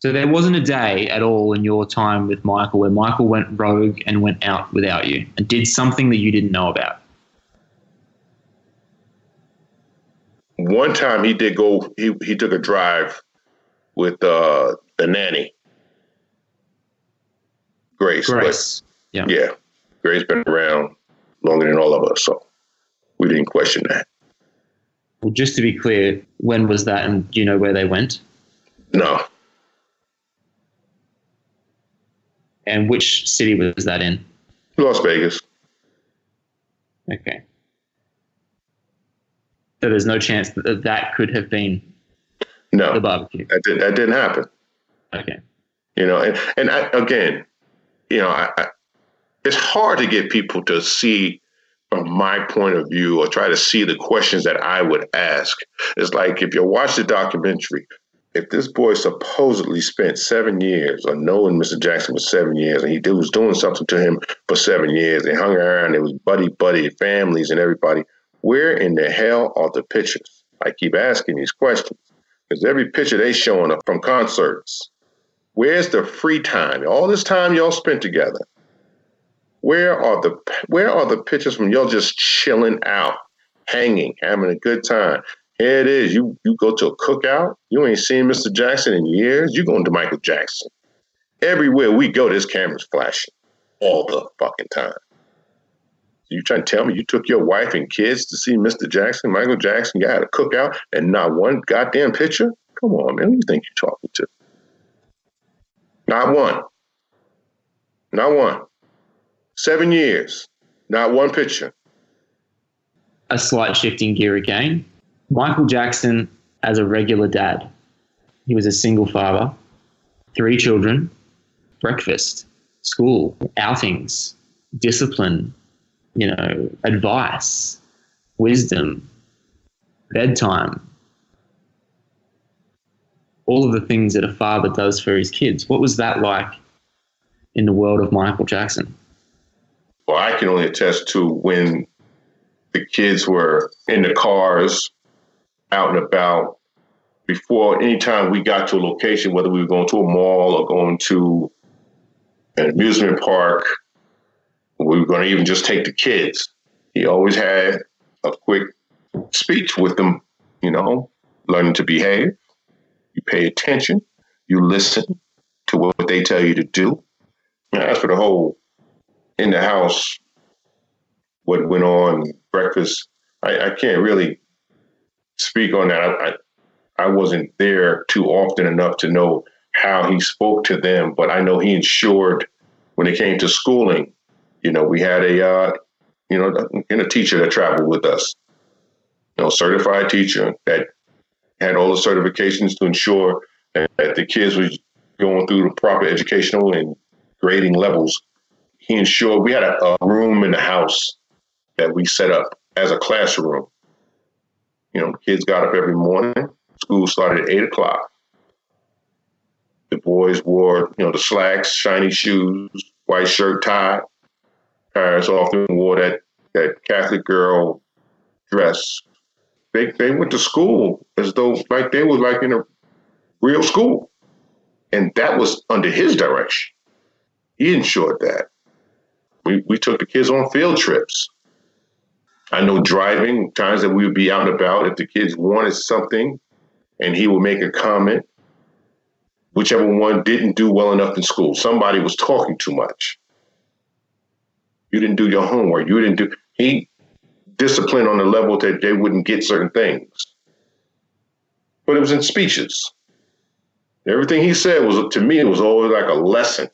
So there wasn't a day at all in your time with Michael where Michael went rogue and went out without you and did something that you didn't know about. One time he did go. He he took a drive with uh, the nanny, Grace. Grace. But, yeah. Yeah. Grace been around longer than all of us, so we didn't question that. Well, just to be clear, when was that, and do you know where they went? No. And which city was that in? Las Vegas. Okay. So there's no chance that that could have been no the barbecue. That didn't that didn't happen. Okay. You know, and and I, again, you know, I, I, it's hard to get people to see from my point of view or try to see the questions that I would ask. It's like if you watch the documentary, if this boy supposedly spent seven years or knowing Mr. Jackson for seven years and he was doing something to him for seven years, they hung around, it was buddy buddy, families and everybody, where in the hell are the pictures? I keep asking these questions because every picture they showing up from concerts. Where's the free time? All this time y'all spent together. Where are the where are the pictures from y'all just chilling out, hanging, having a good time? Here it is. You you go to a cookout. You ain't seen Mr. Jackson in years. You going to Michael Jackson. Everywhere we go, this camera's flashing all the fucking time. You trying to tell me you took your wife and kids to see Mr. Jackson, Michael Jackson, you had a cookout, and not one goddamn picture? Come on, man. Who you think you're talking to? Not one. Not one. Seven years. Not one picture. A slight shifting gear again. Michael Jackson as a regular dad. He was a single father, three children, breakfast, school, outings, discipline, you know, advice, wisdom, bedtime, all of the things that a father does for his kids. What was that like in the world of Michael Jackson? Well, I can only attest to when the kids were in the cars out and about before any time we got to a location, whether we were going to a mall or going to an amusement park, we were going to even just take the kids. He always had a quick speech with them, you know, learning to behave. You pay attention, you listen to what they tell you to do. And as for the whole in the house, what went on, breakfast, I, I can't really speak on that. I, I wasn't there too often enough to know how he spoke to them, but I know he ensured when it came to schooling, you know, we had a, uh, you know, in a teacher that traveled with us, you know, certified teacher that had all the certifications to ensure that, that the kids were going through the proper educational and grading levels. He ensured we had a, a room in the house that we set up as a classroom. You know, kids got up every morning. School started at eight o'clock. The boys wore, you know, the slacks, shiny shoes, white shirt, tie. Paris often wore that that Catholic girl dress. They they went to school as though like they were like in a real school. And that was under his direction. He ensured that. We we took the kids on field trips. I know driving, times that we would be out and about, if the kids wanted something and he would make a comment, whichever one didn't do well enough in school, somebody was talking too much. You didn't do your homework. You didn't do, he disciplined on the level that they wouldn't get certain things. But it was in speeches. Everything he said was, to me, it was always like a lesson.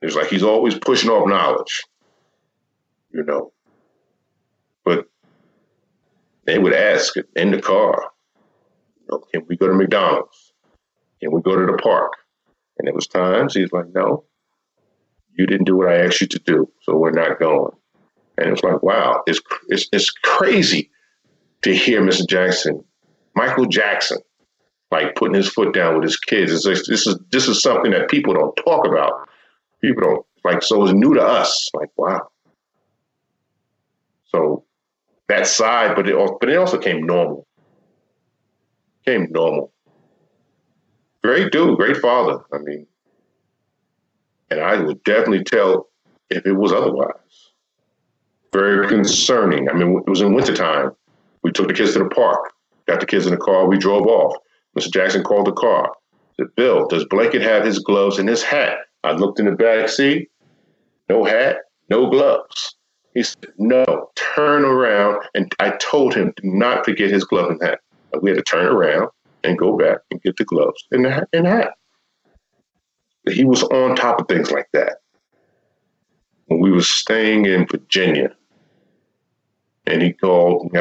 It was like he's always pushing off knowledge, you know. But they would ask in the car, you know, can we go to McDonald's? Can we go to the park? And there was times he's like, no, you didn't do what I asked you to do, so we're not going. And it's like, wow, it's, it's, it's crazy to hear Mr. Jackson, Michael Jackson, like putting his foot down with his kids. It's like, this is this is something that people don't talk about. People don't like. So it's new to us. Like, wow. So that side, but it also, but it also came normal. Came normal. Great dude, great father. I mean, and I would definitely tell if it was otherwise. Very concerning. I mean, it was in wintertime. We took the kids to the park, got the kids in the car, we drove off. Mr. Jackson called the car. Said, Bill, does Blanket have his gloves and his hat? I looked in the back seat, no hat, no gloves. He said, No, turn around. And I told him, Do not forget his glove and hat. We had to turn around and go back and get the gloves and the hat. And hat. He was on top of things like that. When we were staying in Virginia, and he called,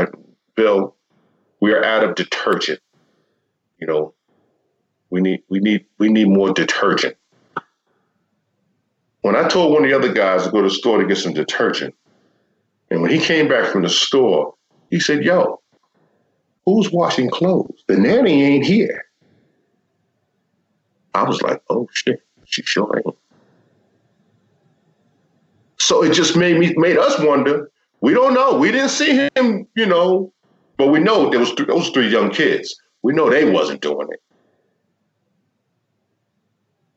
Bill, we are out of detergent. You know, we need we need we need more detergent. When I told one of the other guys to go to the store to get some detergent, and when he came back from the store, he said, Yo, who's washing clothes? The nanny ain't here. I was like, Oh shit, she sure ain't. So it just made me made us wonder. We don't know. We didn't see him, you know, but we know there was th- those three young kids. We know they wasn't doing it.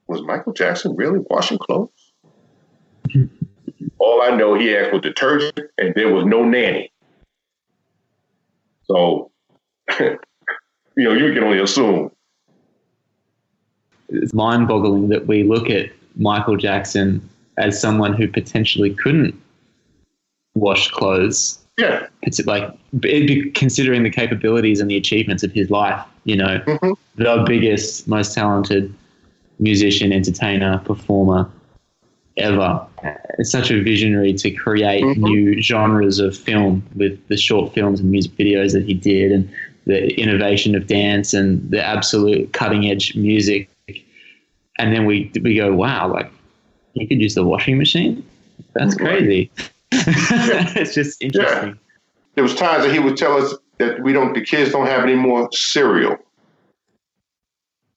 Was Michael Jackson really washing clothes? All I know, he asked for detergent, and there was no nanny. So, you know, you can only assume. It's mind boggling that we look at Michael Jackson as someone who potentially couldn't wash clothes. Yeah. It's like considering the capabilities and the achievements of his life, you know, mm-hmm. the biggest, most talented musician, entertainer, performer ever. It's such a visionary to create mm-hmm. new genres of film with the short films and music videos that he did and the innovation of dance and the absolute cutting edge music. And then we we go, wow, like you could use the washing machine? That's crazy. it's just interesting. Yeah. There was times that he would tell us that we don't the kids don't have any more cereal.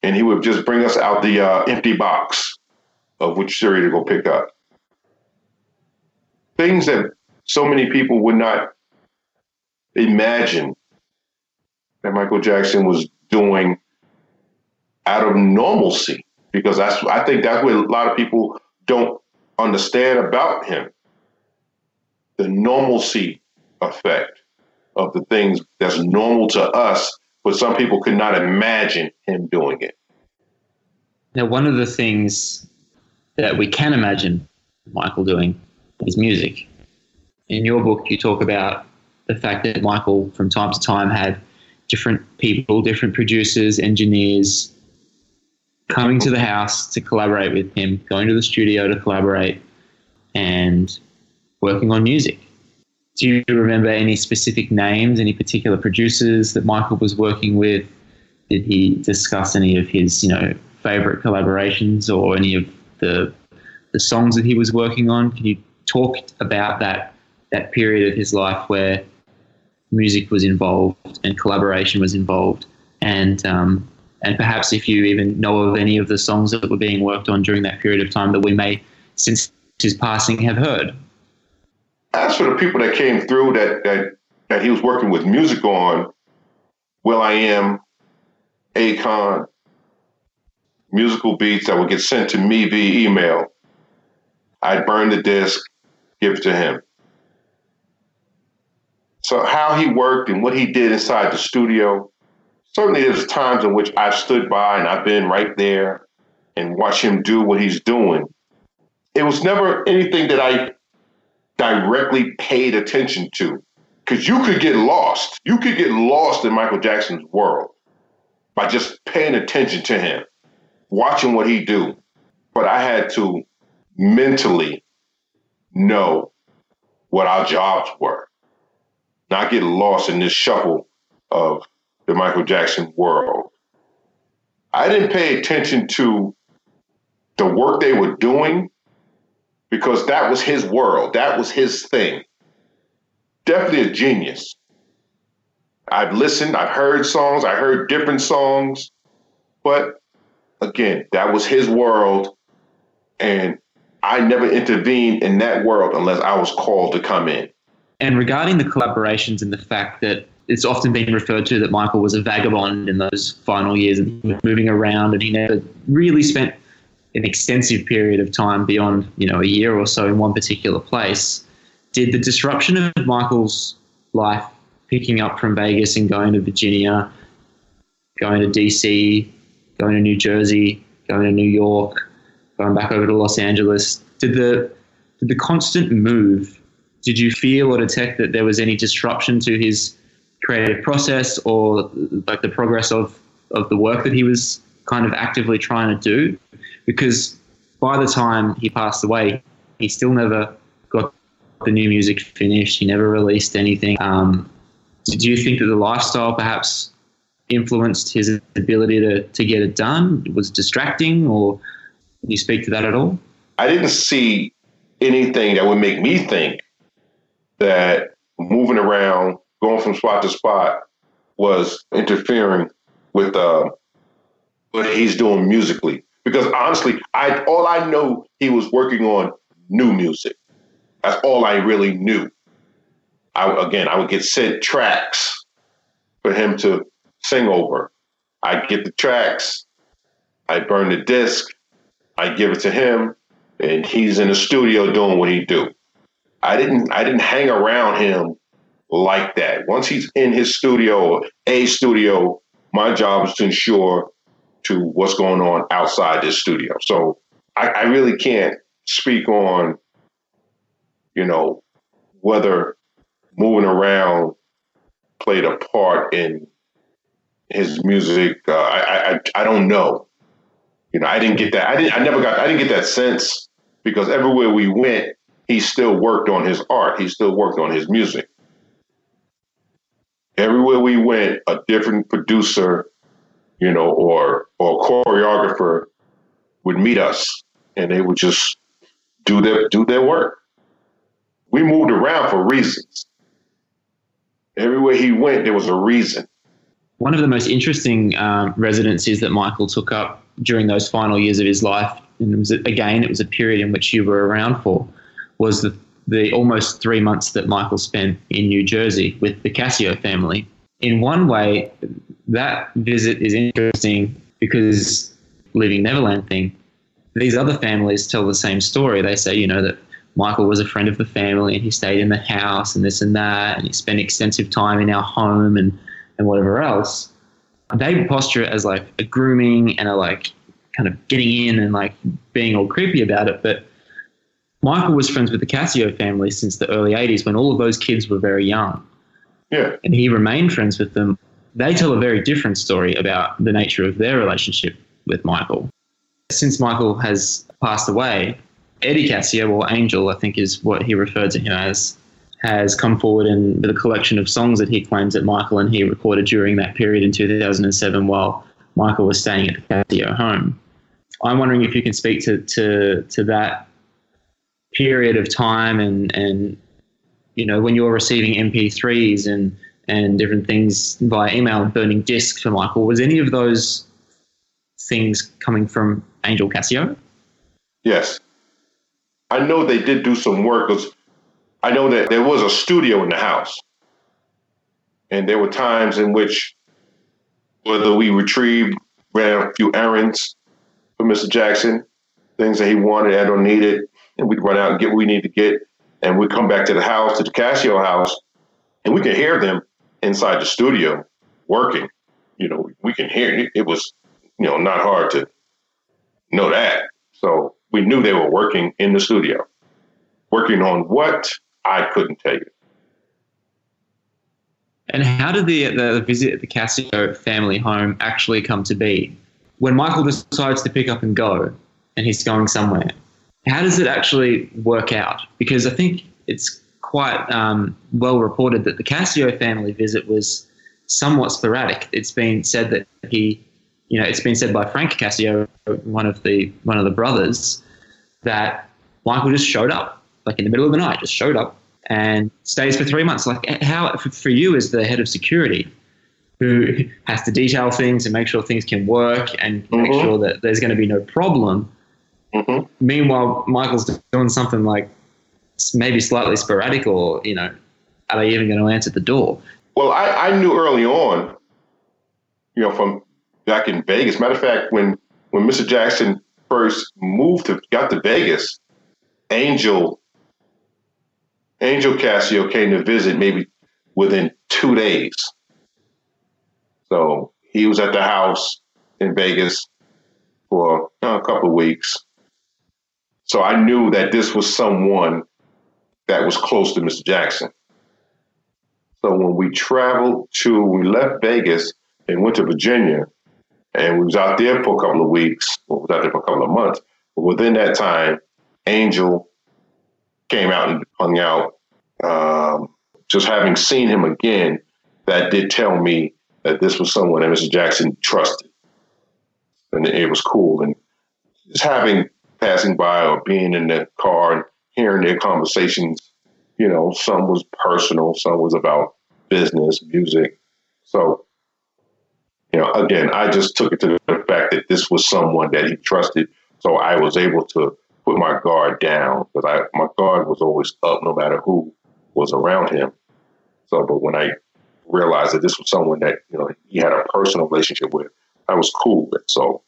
And he would just bring us out the uh, empty box of which cereal to go pick up. Things that so many people would not imagine that Michael Jackson was doing out of normalcy, because that's I think that's what a lot of people don't understand about him. The normalcy effect of the things that's normal to us, but some people could not imagine him doing it. Now, one of the things that we can imagine Michael doing is music. In your book, you talk about the fact that Michael, from time to time, had different people, different producers, engineers coming to the house to collaborate with him, going to the studio to collaborate, and working on music. Do you remember any specific names, any particular producers that Michael was working with? Did he discuss any of his, you know, favorite collaborations or any of the the songs that he was working on? Can you talk about that that period of his life where music was involved and collaboration was involved, and um, and perhaps if you even know of any of the songs that were being worked on during that period of time that we may, since his passing, have heard. As for the people that came through that that that he was working with music on, will.i.am, Akon, musical beats that would get sent to me via email. I'd burn the disc, give to him. So how he worked and what he did inside the studio, certainly there's times in which I've stood by and I've been right there and watch him do what he's doing. It was never anything that I directly paid attention to because you could get lost. You could get lost in Michael Jackson's world by just paying attention to him, watching what he do. But I had to mentally know what our jobs were not get lost in this shuffle of the Michael Jackson world. I didn't pay attention to the work they were doing because that was his world, that was his thing. Definitely a genius. I've listened, I've heard songs, I heard different songs, but again, that was his world. And I never intervened in that world unless I was called to come in. And regarding the collaborations and the fact that it's often been referred to that Michael was a vagabond in those final years and moving around and he never really spent an extensive period of time beyond, you know, a year or so in one particular place. Did the disruption of Michael's life picking up from Vegas and going to Virginia, going to DC, going to New Jersey, going to New York, going back over to Los Angeles, did the did the constant move did you feel or detect that there was any disruption to his creative process or like the progress of, of the work that he was kind of actively trying to do? Because by the time he passed away, he still never got the new music finished. He never released anything. Um, do you think that the lifestyle perhaps influenced his ability to, to get it done? Was distracting, or can you speak to that at all? I didn't see anything that would make me think that moving around, going from spot to spot, was interfering with uh, what he's doing musically. Because honestly, I all I know he was working on new music. That's all I really knew. I again, I would get sent tracks for him to sing over. I'd get the tracks, I'd burn the disc, I'd give it to him, and he's in the studio doing what he do. I didn't I didn't hang around him like that. Once he's in his studio, a studio, my job is to ensure to what's going on outside this studio. So I, I really can't speak on, you know, whether moving around played a part in his music. Uh, I, I I don't know. You know, I didn't get that. I didn't. I never got. I didn't get that sense because everywhere we went, he still worked on his art. He still worked on his music. Everywhere we went, a different producer, you know, or or choreographer would meet us, and they would just do their do their work. We moved around for reasons. Everywhere he went, there was a reason. One of the most interesting um, residencies that Michael took up during those final years of his life, and it was again, it was a period in which you were around for, was the, the almost three months that Michael spent in New Jersey with the Cascio family. In one way, that visit is interesting because Leaving Neverland thing, these other families tell the same story. They say, you know, that Michael was a friend of the family and he stayed in the house and this and that, and he spent extensive time in our home and, and whatever else. They posture it as like a grooming and a like kind of getting in and like being all creepy about it. But Michael was friends with the Cascio family since the early 80s when all of those kids were very young. Yeah. And he remained friends with them. They tell a very different story about the nature of their relationship with Michael. Since Michael has passed away, Eddie Cascio, or Angel, I think is what he referred to him as, has come forward and with a collection of songs that he claims that Michael and he recorded during that period in 2007 while Michael was staying at the Cascio home. I'm wondering if you can speak to, to, to that period of time and, and, you know, when you're receiving MP3s and, and different things via email and burning discs for Michael, was any of those things coming from Angel Cascio? Yes. I know they did do some work because I know that there was a studio in the house. And there were times in which whether we retrieved, ran a few errands for Mr. Jackson, things that he wanted and or needed, and we'd run out and get what we need to get, and we'd come back to the house, to the Cascio house, and we could hear them inside the studio working. You know, we can hear it. It was, you know, not hard to know that. So we knew they were working in the studio. Working on what? I couldn't tell you. And how did the, the visit at the Cascio family home actually come to be? When Michael decides to pick up and go, and he's going somewhere, how does it actually work out? Because I think it's quite um, well reported that the Cascio family visit was somewhat sporadic. It's been said that he, you know, it's been said by Frank Cascio, one of the one of the brothers, that Michael just showed up, like in the middle of the night, just showed up and stays for three months. Like how for you as the head of security, who has to detail things and make sure things can work and mm-hmm. make sure that there's going to be no problem. Mm-hmm. Meanwhile, Michael's doing something like maybe slightly sporadic, or you know, are they even going to answer the door? Well, I, I knew early on, you know, from back in Vegas. Matter of fact, when when Mr. Jackson first moved to got to Vegas, Angel Angel Cascio came to visit maybe within two days. So he was at the house in Vegas for uh, a couple of weeks. So I knew that this was someone that was close to Mr. Jackson. So when we traveled to, we left Vegas and went to Virginia, and we was out there for a couple of weeks. We was out there for a couple of months. But within that time, Angel came out and hung out. Um, just having seen him again, that did tell me that this was someone that Mr. Jackson trusted. And it was cool. And just having passing by or being in the car and hearing their conversations, you know, some was personal, some was about business, music. So, you know, again, I just took it to the fact that this was someone that he trusted. So I was able to put my guard down because I my guard was always up no matter who was around him. So, but when I realized that this was someone that you know he had a personal relationship with, I was cool with. So,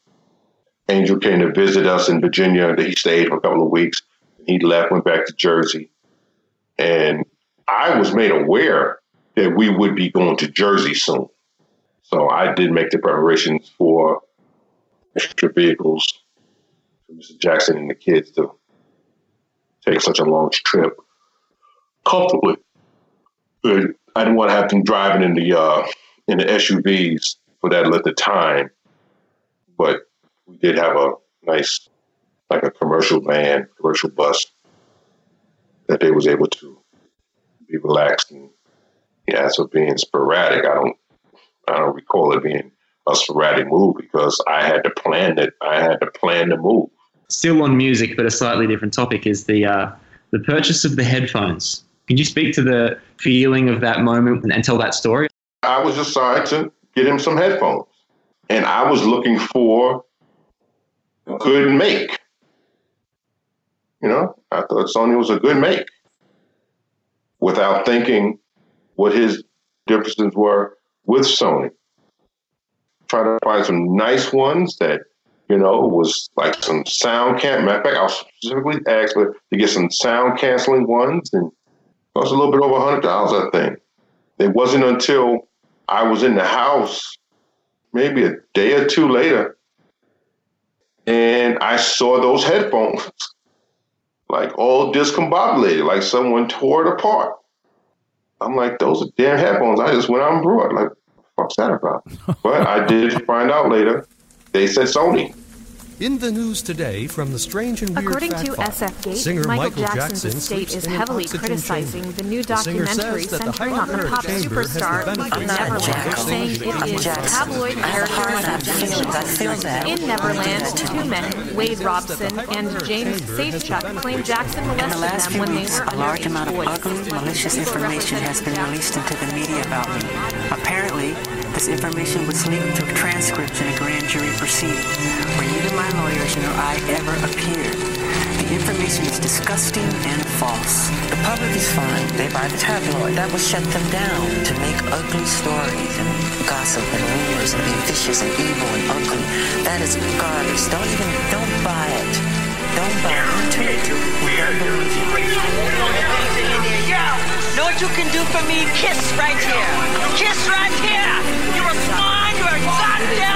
Angel came to visit us in Virginia. He stayed for a couple of weeks. He left, went back to Jersey, and I was made aware that we would be going to Jersey soon. So I did make the preparations for extra vehicles for Mr. Jackson and the kids to take such a long trip comfortably. But I didn't want to have them driving in the uh, in the SUVs for that length of time. But we did have a nice, like a commercial van, commercial bus that they was able to be relaxed and yeah, so being sporadic, I don't I don't recall it being a sporadic move because I had to plan it. I had to plan the move still on music, but a slightly different topic, is the uh, the purchase of the headphones. Can you speak to the feeling of that moment and tell that story? I was assigned to get him some headphones, and I was looking for a good make. You know, I thought Sony was a good make without thinking what his differences were with Sony. Try to find some nice ones that you know, was like some sound can. Matter of fact, I was specifically asked to get some sound canceling ones, and was a little bit over a hundred dollars. I think it wasn't until I was in the house, maybe a day or two later, and I saw those headphones, like all discombobulated, like someone tore it apart. I'm like, those are damn headphones. I just went out and brought. Like, what's that about? but I did find out later they said Sony. In the news today from the strange and weird According to file, SFGate, singer Michael, Michael Jackson's estate is heavily criticizing chamber. the new documentary says the centering on the pop superstar the in of Neverland, saying it is Jackson. tabloid I character heart feelings. I feel that. In Neverland, two men, Wade Robson and James Safechuck, claim Jackson In the molested last them few when they weeks, were a large amount of boys. ugly, malicious information has been released into the media about me. Apparently, this information was leaked through transcripts in a grand jury proceeding, where neither my lawyers nor I ever appeared. The information is disgusting and false. The public is fine. They buy the tabloid. That will shut them down to make ugly stories and gossip and rumors and be vicious and evil and ugly. That is garbage. Don't even, don't buy it. Don't buy into it. We believe you. What you can do for me? Kiss right here. Kiss right here. You're a swine. You're a goddamn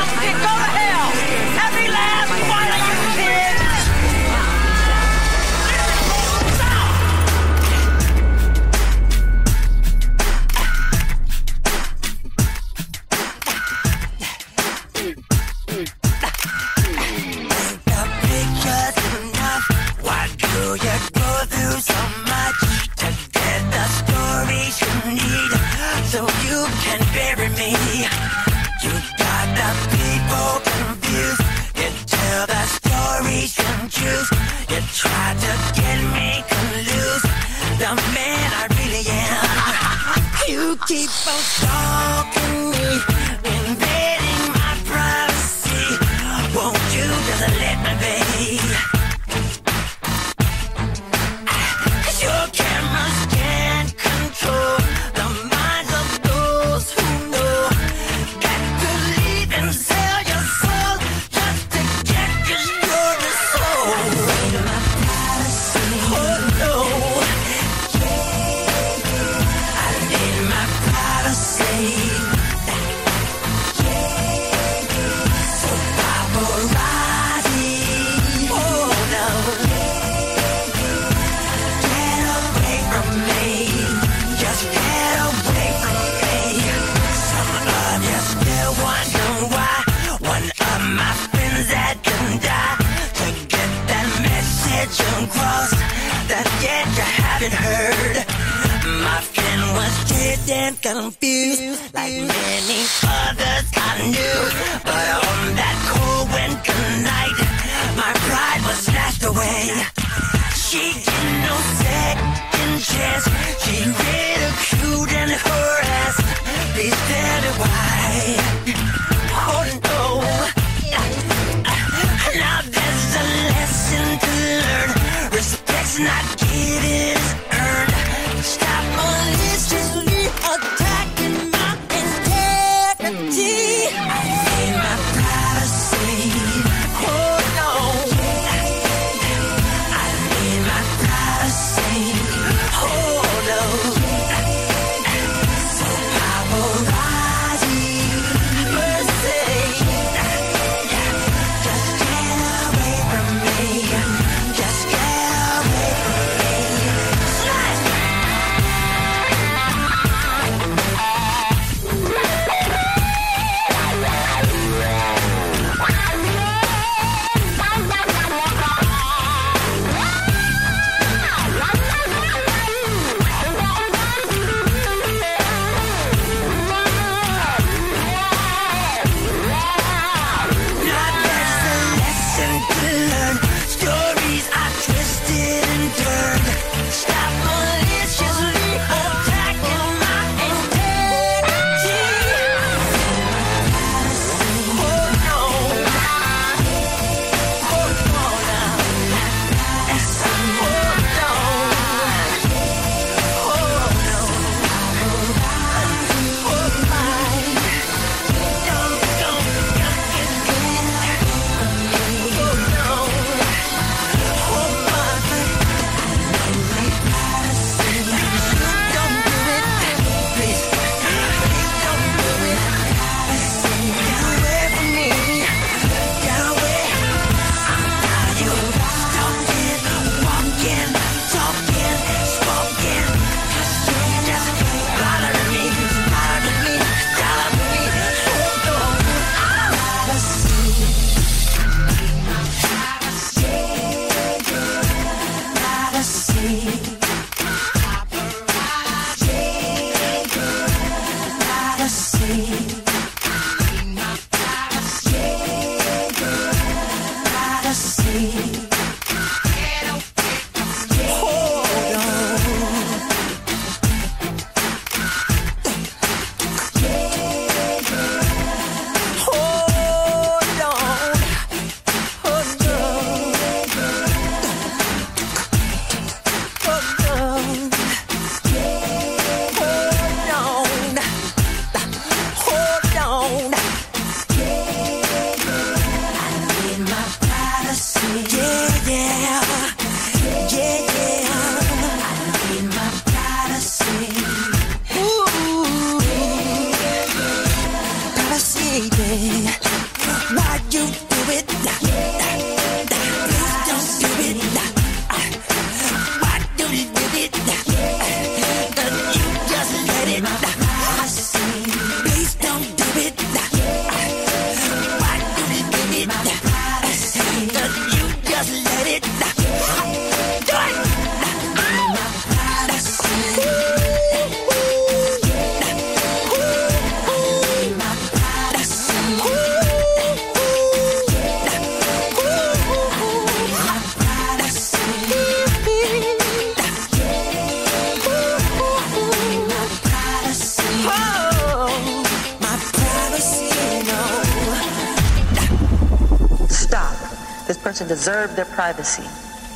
deserve their privacy.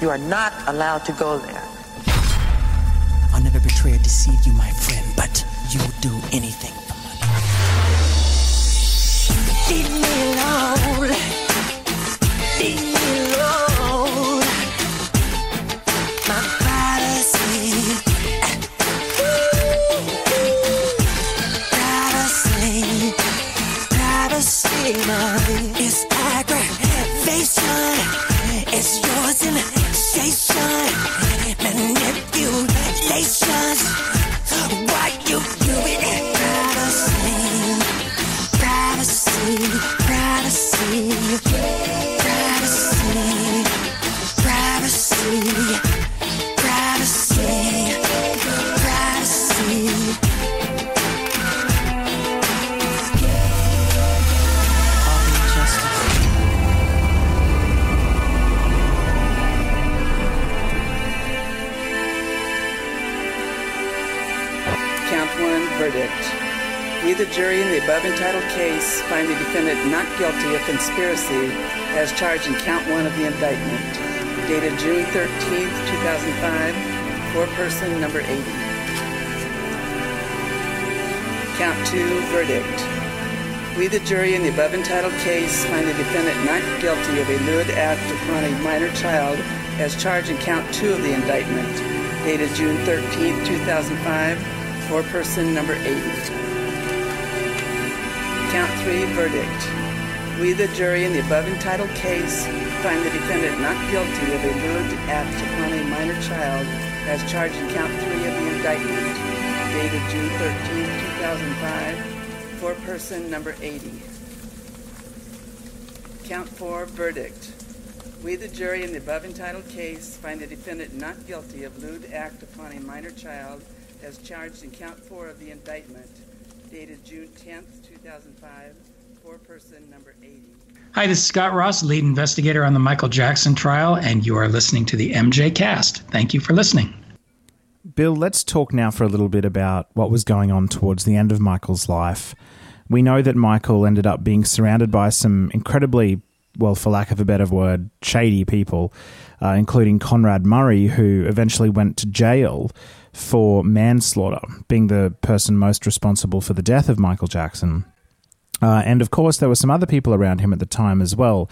You are not allowed to go there. As charged in count one of the indictment, dated June 13th, 2005, for person number 80. Count two, verdict. We, the jury in the above entitled case, find the defendant not guilty of a lewd act upon a minor child as charged in count two of the indictment, dated June 13th, 2005, for person number 80. Count three, verdict. We, the jury in the above entitled case, find the defendant not guilty of a lewd act upon a minor child as charged in count three of the indictment, dated June 13, 2005, for person number 80. Count four, verdict. We, the jury in the above entitled case, find the defendant not guilty of lewd act upon a minor child as charged in count four of the indictment, dated June 10, 2005, for person number 80. Hi, this is Scott Ross, lead investigator on the Michael Jackson trial, and you are listening to the MJCast. Thank you for listening. Bill, let's talk now for a little bit about what was going on towards the end of Michael's life. We know that Michael ended up being surrounded by some incredibly, well, for lack of a better word, shady people, uh, including Conrad Murray, who eventually went to jail for manslaughter, being the person most responsible for the death of Michael Jackson. Uh, and of course, there were some other people around him at the time as well.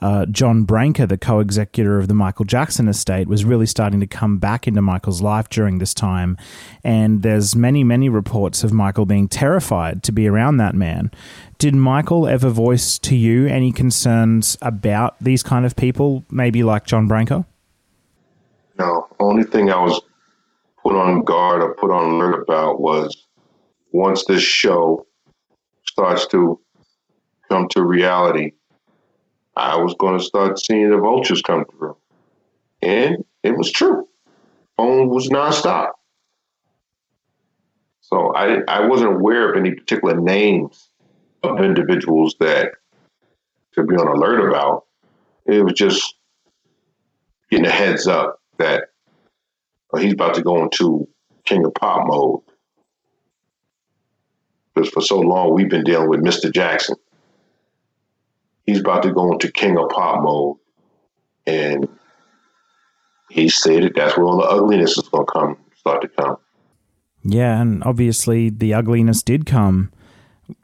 Uh, John Branca, the co executor of the Michael Jackson estate, was really starting to come back into Michael's life during this time. And there's many, many reports of Michael being terrified to be around that man. Did Michael ever voice to you any concerns about these kind of people, maybe like John Branca? No, only thing I was put on guard or put on alert about was once this show starts to come to reality, I was going to start seeing the vultures come through. And it was true. Phone was nonstop. So I, I wasn't aware of any particular names of individuals that to be on alert about. It was just getting a heads up that he's about to go into King of Pop mode. Because for so long we've been dealing with Mr. Jackson. He's about to go into King of Pop mode. And he said that's where all the ugliness is going to come, start to come. Yeah, and obviously the ugliness did come.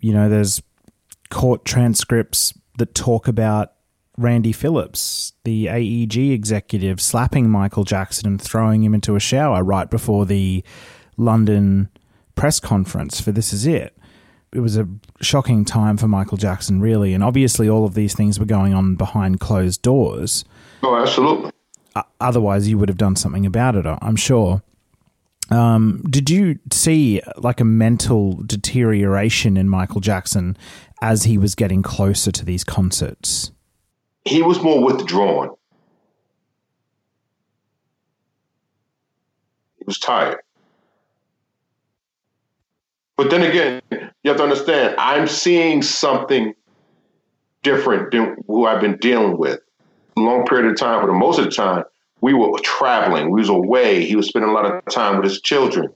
You know, there's court transcripts that talk about Randy Phillips, the AEG executive, slapping Michael Jackson and throwing him into a shower right before the London press conference for This Is It. It was a shocking time for Michael Jackson, really, and obviously all of these things were going on behind closed doors. Oh, absolutely. Otherwise, you would have done something about it, I'm sure. Um, did you see like a mental deterioration in Michael Jackson as he was getting closer to these concerts? He was more withdrawn. He was tired. But then again, you have to understand, I'm seeing something different than who I've been dealing with. A long period of time, for the most of the time, we were traveling. We was away. He was spending a lot of time with his children.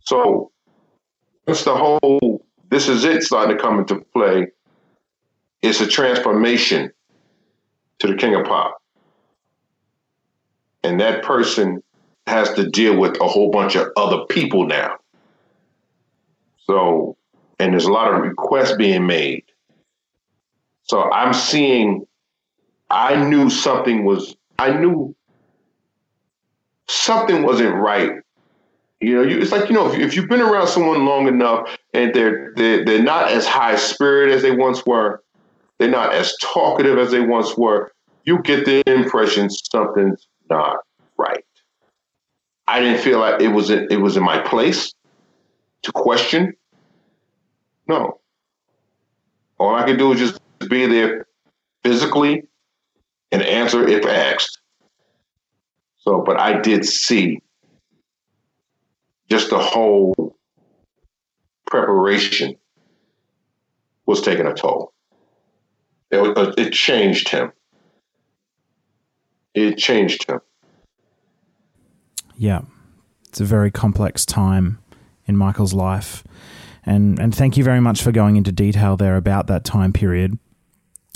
So once the whole this is it starting to come into play, it's a transformation to the king of pop. And that person has to deal with a whole bunch of other people now. So, and there's a lot of requests being made. So I'm seeing, I knew something was, I knew something wasn't right. You know, you, it's like you know, if, if you've been around someone long enough and they're they're they're not as high spirited as they once were, they're not as talkative as they once were. You get the impression something's not right. I didn't feel like it was in, it was in my place to question. No. All I can do is just be there physically and answer if asked. So, but I did see just the whole preparation was taking a toll. It, uh, it changed him. It changed him. Yeah. It's a very complex time in Michael's life. And, and thank you very much for going into detail there about that time period.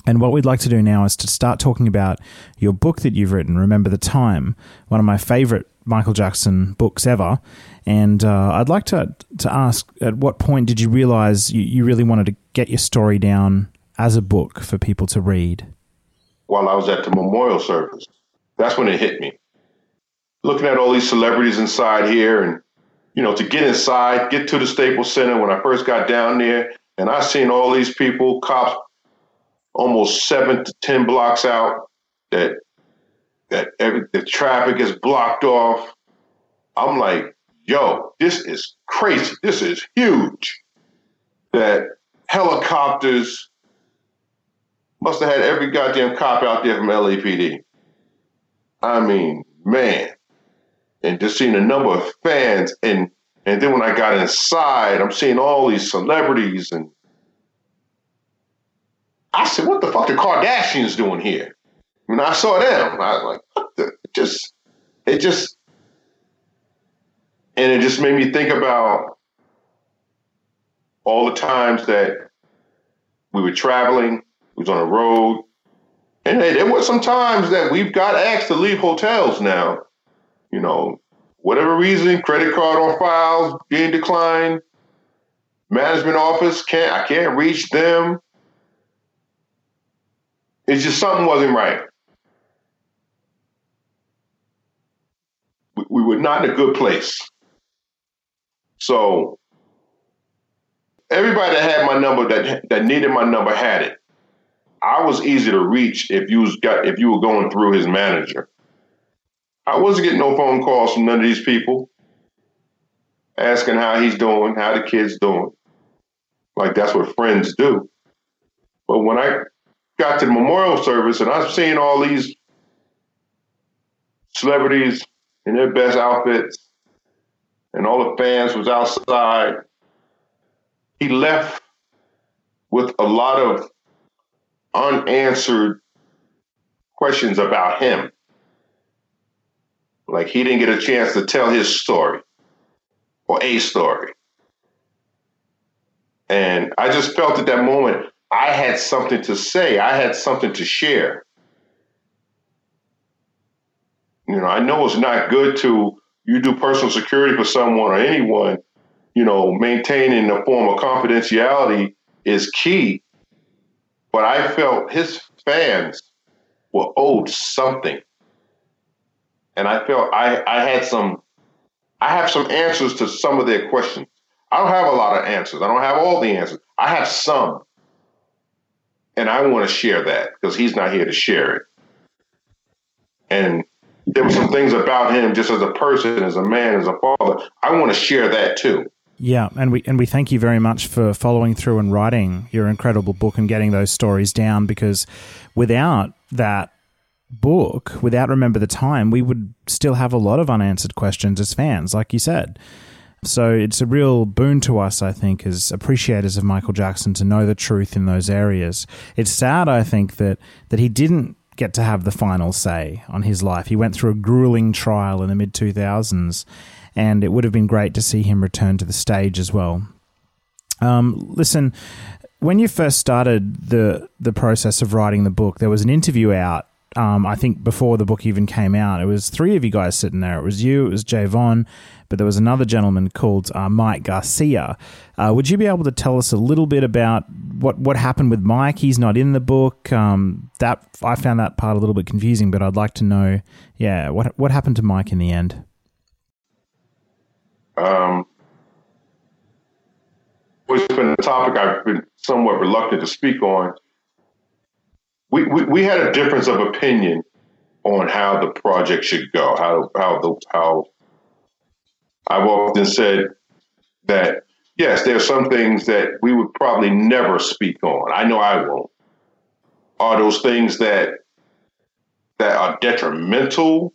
And what we'd like to do now is to start talking about your book that you've written, Remember the Time, one of my favorite Michael Jackson books ever. And uh, I'd like to, to ask at what point did you realize you, you really wanted to get your story down as a book for people to read? While I was at the memorial service, that's when it hit me. Looking at all these celebrities inside here and, you know, to get inside, get to the Staples Center when I first got down there, and I seen all these people, cops almost seven to ten blocks out that that every the traffic is blocked off. I'm like, yo, this is crazy. This is huge. That helicopters must have had every goddamn cop out there from LAPD. I mean, man. And just seeing the number of fans and and then when I got inside, I'm seeing all these celebrities and I said, what the fuck the Kardashians doing here? When I saw them, I was like, what the just it just and it just made me think about all the times that we were traveling, we was on the road. And hey, there were some times that we've got asked to leave hotels now. You know, whatever reason, credit card on file being declined, management office can't I can't reach them. It's just something wasn't right. We, we were not in a good place. So everybody that had my number that that needed my number had it. I was easy to reach if you was got if you were going through his manager. I wasn't getting no phone calls from none of these people asking how he's doing, how the kid's doing. Like that's what friends do. But when I got to the memorial service and I've seen all these celebrities in their best outfits and all the fans was outside. He left with a lot of unanswered questions about him. Like he didn't get a chance to tell his story or a story. And I just felt at that moment I had something to say, I had something to share. You know, I know it's not good to you do personal security for someone or anyone, you know, maintaining a form of confidentiality is key. But I felt his fans were owed something. And I felt I, I had some I have some answers to some of their questions. I don't have a lot of answers. I don't have all the answers. I have some. And I want to share that because he's not here to share it. And there were some things about him just as a person, as a man, as a father. I want to share that too. Yeah, and we and we thank you very much for following through and writing your incredible book and getting those stories down because without that book, without Remember the Time, we would still have a lot of unanswered questions as fans, like you said. So it's a real boon to us, I think, as appreciators of Michael Jackson to know the truth in those areas. It's sad, I think, that that he didn't get to have the final say on his life. He went through a grueling trial in the mid 2000s, and it would have been great to see him return to the stage as well. Um, listen, when you first started the the process of writing the book, there was an interview out Um, I think before the book even came out, it was three of you guys sitting there. It was you, it was Javon, but there was another gentleman called uh, Mike Garcia. Uh, would you be able to tell us a little bit about what what happened with Mike? He's not in the book. Um, that I found that part a little bit confusing, but I'd like to know, yeah, what what happened to Mike in the end? Um, it's been a topic I've been somewhat reluctant to speak on. We, we, had a difference of opinion on how the project should go, how how the how I've often said that yes, there are some things that we would probably never speak on. I know I won't. Are those things that that are detrimental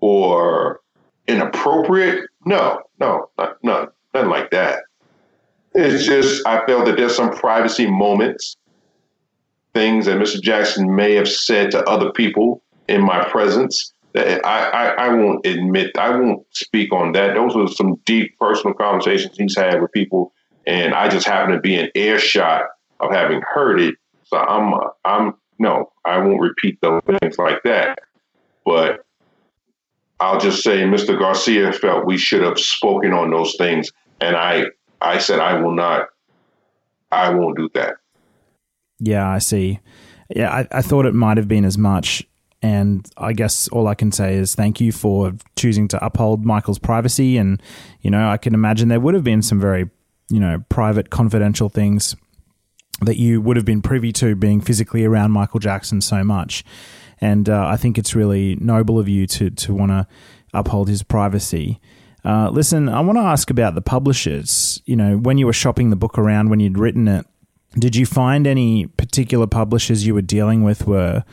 or inappropriate? No, no, not, none, nothing like that. It's just I felt that there's some privacy moments, things that Mr. Jackson may have said to other people in my presence that I, I, I won't admit, I won't speak on that. Those were some deep personal conversations he's had with people, and I just happen to be in earshot of having heard it. So I'm, I'm no, I won't repeat those things like that. But I'll just say Mr. Garcia felt we should have spoken on those things, and I I said I will not. I won't do that. Yeah, I see. Yeah, I, I thought it might have been as much. And I guess all I can say is thank you for choosing to uphold Michael's privacy. And, you know, I can imagine there would have been some very, you know, private, confidential things that you would have been privy to being physically around Michael Jackson so much. And uh, I think it's really noble of you to, to want to uphold his privacy. Uh, listen, I want to ask about the publishers. You know, when you were shopping the book around, when you'd written it, did you find any particular publishers you were dealing with were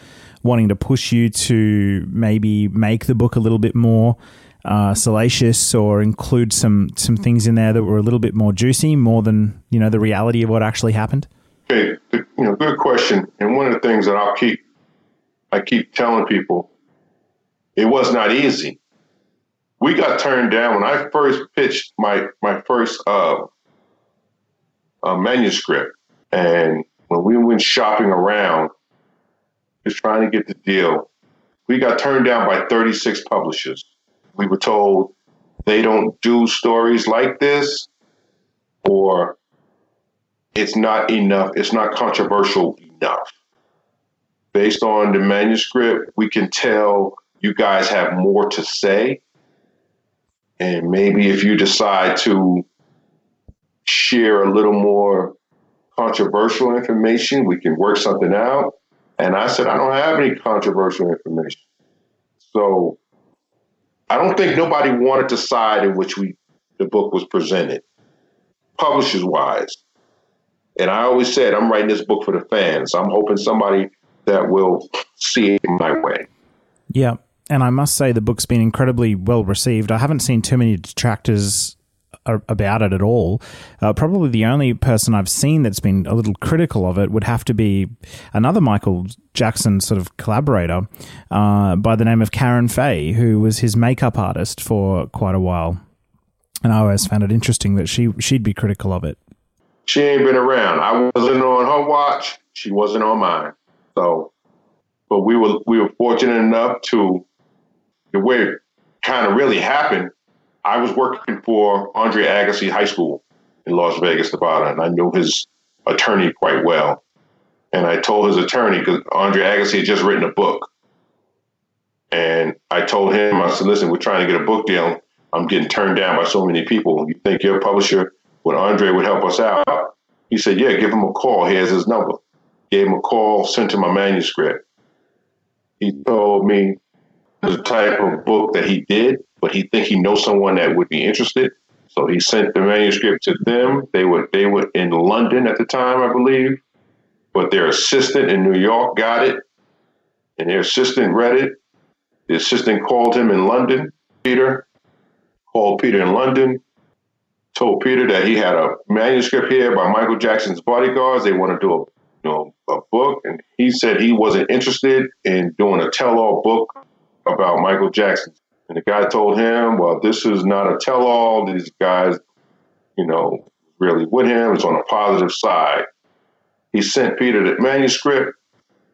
wanting to push you to maybe make the book a little bit more uh, salacious or include some some things in there that were a little bit more juicy, more than you know the reality of what actually happened? Okay, you know, good question. And one of the things that I'll keep I keep telling people, it was not easy we got turned down when I first pitched my my first uh, uh, manuscript, and when we went shopping around, just trying to get the deal, we got turned down by 36 publishers. We were told they don't do stories like this, or it's not enough. It's not controversial enough. Based on the manuscript, we can tell you guys have more to say and maybe if you decide to share a little more controversial information, we can work something out. And I said, I don't have any controversial information. So I don't think nobody wanted the side in which we the book was presented, publishers wise. And I always said, I'm writing this book for the fans. I'm hoping somebody that will see it my way. Yeah and I must say the book's been incredibly well received. I haven't seen too many detractors about it at all. Uh, probably the only person I've seen that's been a little critical of it would have to be another Michael Jackson sort of collaborator uh, by the name of Karen Faye, who was his makeup artist for quite a while. And I always found it interesting that she she'd be critical of it. She ain't been around. I wasn't on her watch. She wasn't on mine. So, but we were we were fortunate enough to the way it kind of really happened, I was working for Andre Agassi High School in Las Vegas, Nevada, and I knew his attorney quite well. And I told his attorney, because Andre Agassi had just written a book. And I told him, I said, listen, we're trying to get a book deal. I'm getting turned down by so many people. You think your publisher, would Andre would help us out? He said, yeah, give him a call. Here's his number. Gave him a call, sent him my manuscript. He told me the type of book that he did, but he think he knows someone that would be interested. So he sent the manuscript to them. They were they were in London at the time, I believe, but their assistant in New York got it, and their assistant read it. The assistant called him in London. Peter called Peter in London, told Peter that he had a manuscript here by Michael Jackson's bodyguards. They want to do a you know a book, and he said he wasn't interested in doing a tell-all book about Michael Jackson. And the guy told him, well, this is not a tell all. These guys, you know, really with him. It's on a positive side. He sent Peter the manuscript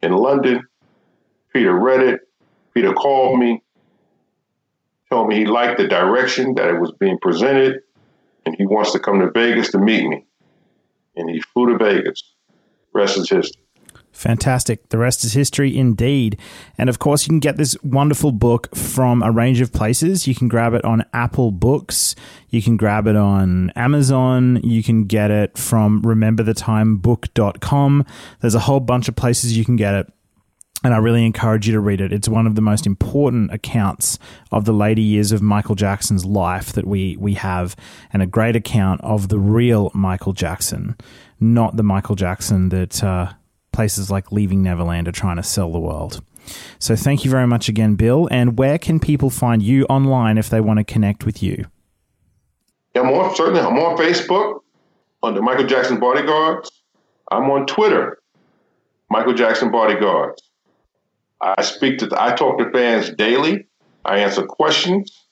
in London. Peter read it. Peter called me, told me he liked the direction that it was being presented, and he wants to come to Vegas to meet me. And he flew to Vegas. Rest is history. Fantastic. The rest is history indeed. And of course, you can get this wonderful book from a range of places. You can grab it on Apple Books. You can grab it on Amazon. You can get it from rememberthetimebook.com. There's a whole bunch of places you can get it. And I really encourage you to read it. It's one of the most important accounts of the later years of Michael Jackson's life that we, we have, and a great account of the real Michael Jackson, not the Michael Jackson that uh, places like Leaving Neverland are trying to sell the world. So thank you very much again, Bill. And where can people find you online if they want to connect with you? Yeah, I'm on certainly. I'm on Facebook under Michael Jackson Bodyguards. I'm on Twitter, Michael Jackson Bodyguards. I speak to, I talk to fans daily. I answer questions.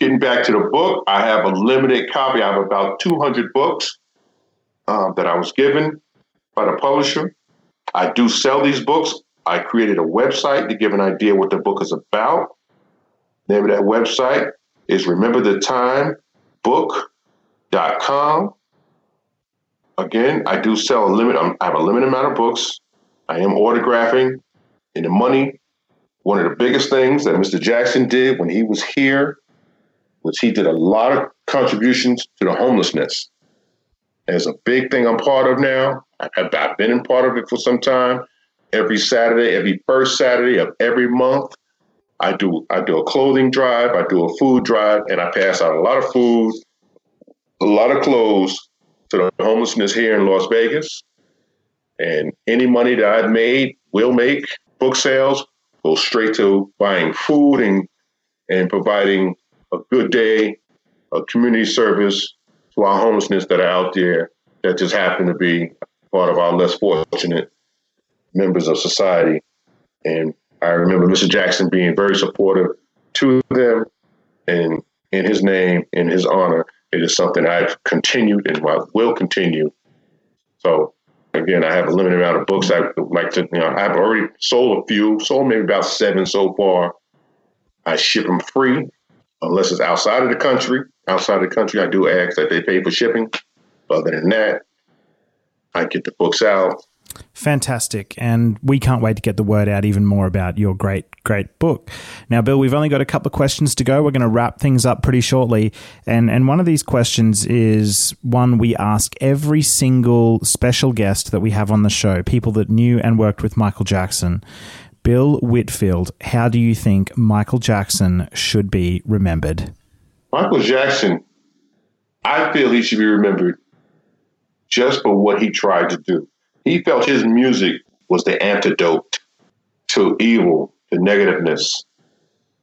Getting back to the book, I have a limited copy. I have about 200 books um, that I was given by the publisher. I do sell these books. I created a website to give an idea what the book is about. Name of that website is Remember the Time book.com. Again, I do sell a limit. I have a limited amount of books. I am autographing in the money, one of the biggest things that Mr. Jackson did when he was here was he did a lot of contributions to the homelessness. There's a big thing I'm part of now. I've, I've been in part of it for some time. Every Saturday, every first Saturday of every month, I do I do a clothing drive, I do a food drive, and I pass out a lot of food, a lot of clothes to the homelessness here in Las Vegas. And any money that I've made, will make, book sales go straight to buying food and and providing a good day, a community service to our homelessness that are out there that just happen to be part of our less fortunate members of society. And I remember Mr. Jackson being very supportive to them, and in his name, in his honor, it is something I've continued and will continue. So again, I have a limited amount of books. I like to, you know, I've already sold a few, sold maybe about seven so far. I ship them free unless it's outside of the country. Outside of the country, I do ask that they pay for shipping. Other than that, I get the books out. Fantastic. And we can't wait to get the word out even more about your great, great book. Now, Bill, we've only got a couple of questions to go. We're going to wrap things up pretty shortly. And, and one of these questions is one we ask every single special guest that we have on the show, people that knew and worked with Michael Jackson. Bill Whitfield, how do you think Michael Jackson should be remembered? Michael Jackson, I feel he should be remembered just for what he tried to do. He felt his music was the antidote to evil, to negativeness.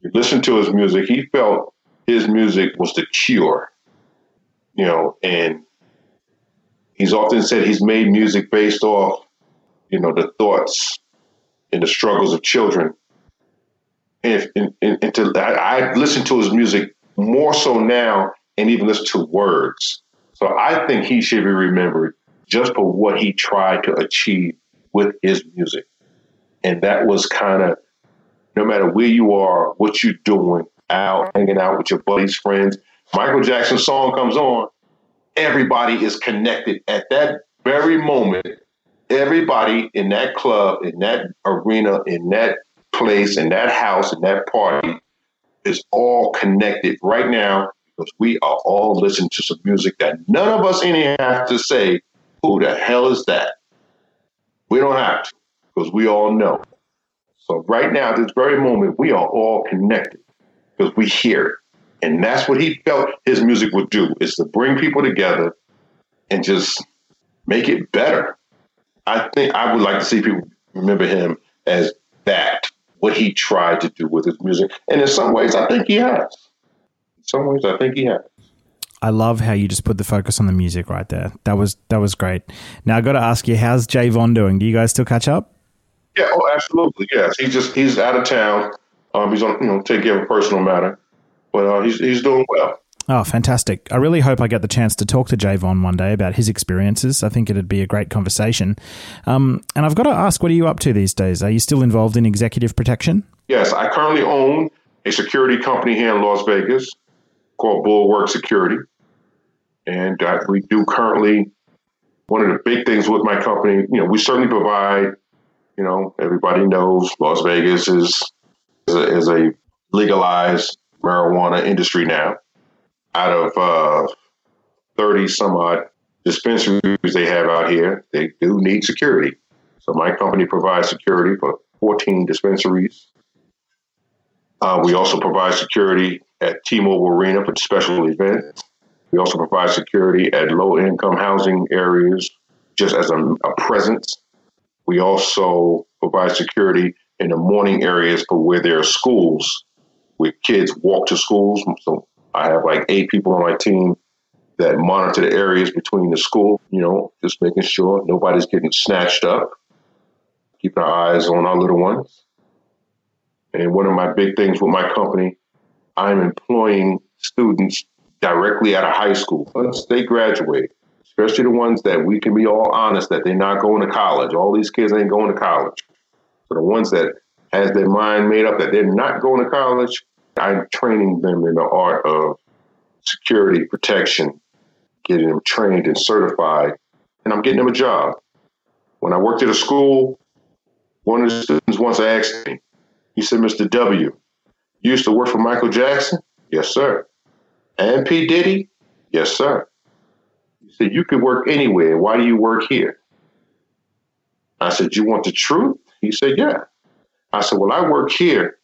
You listen to his music, he felt his music was the cure. You know, and he's often said he's made music based off, you know, the thoughts and the struggles of children. And, if, and, and, and to, I, I listen to his music more so now and even listen to words. So I think he should be remembered just for what he tried to achieve with his music. And that was kind of no matter where you are, what you're doing, out, hanging out with your buddies, friends, Michael Jackson's song comes on, everybody is connected at that very moment. Everybody in that club, in that arena, in that place, in that house, in that party is all connected right now because we are all listening to some music that none of us here have to say who the hell is that? We don't have to because we all know. So right now, at this very moment, we are all connected because we hear it. And that's what he felt his music would do is to bring people together and just make it better. I think I would like to see people remember him as that, what he tried to do with his music. And in some ways, I think he has. Some ways, I think he has. I love how you just put the focus on the music right there. That was that was great. Now I got to ask you, how's Javon doing? Do you guys still catch up? Yeah, oh, absolutely. Yes, he just he's out of town. Um, he's on you know take care of a personal matter, but uh, he's he's doing well. Oh, fantastic. I really hope I get the chance to talk to Javon one day about his experiences. I think it'd be a great conversation. Um, and I've got to ask, what are you up to these days? Are you still involved in executive protection? Yes, I currently own a security company here in Las Vegas called Bulwark Security. And uh, we do currently, one of the big things with my company, you know, we certainly provide, you know, everybody knows Las Vegas is, is, a, is a legalized marijuana industry now. Out of uh, 30 some odd dispensaries they have out here, they do need security. So my company provides security for 14 dispensaries. Uh, we also provide security at T-Mobile Arena for special events. We also provide security at low-income housing areas, just as a, a presence. We also provide security in the morning areas for where there are schools, where kids walk to schools. So I have like eight people on my team that monitor the areas between the school, you know, just making sure nobody's getting snatched up, keeping our eyes on our little ones. And one of my big things with my company, I'm employing students directly out of high school once they graduate, especially the ones that we can be all honest that they're not going to college. All these kids ain't going to college. So the ones that has their mind made up that they're not going to college, I'm training them in the art of security protection, getting them trained and certified, and I'm getting them a job. When I worked at a school, one of the students once asked me, he said, Mr. W, you used to work for Michael Jackson? Yes, sir. And P. Diddy? Yes, sir. He said, You could work anywhere. Why do you work here? I said, You want the truth? He said, Yeah. I said, Well, I work here.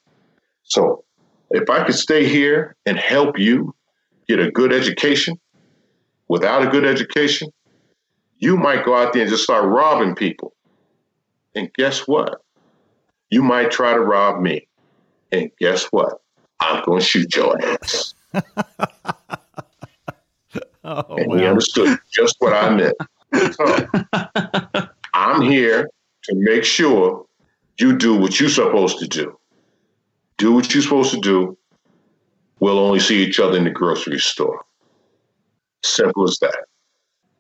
So if I could stay here and help you get a good education without a good education, you might go out there and just start robbing people. And guess what? You might try to rob me. And guess what? I'm going to shoot your ass. oh, and wow. he understood just what I meant. So, I'm here to make sure you do what you're supposed to do. Do what you're supposed to do. We'll only see each other in the grocery store. Simple as that.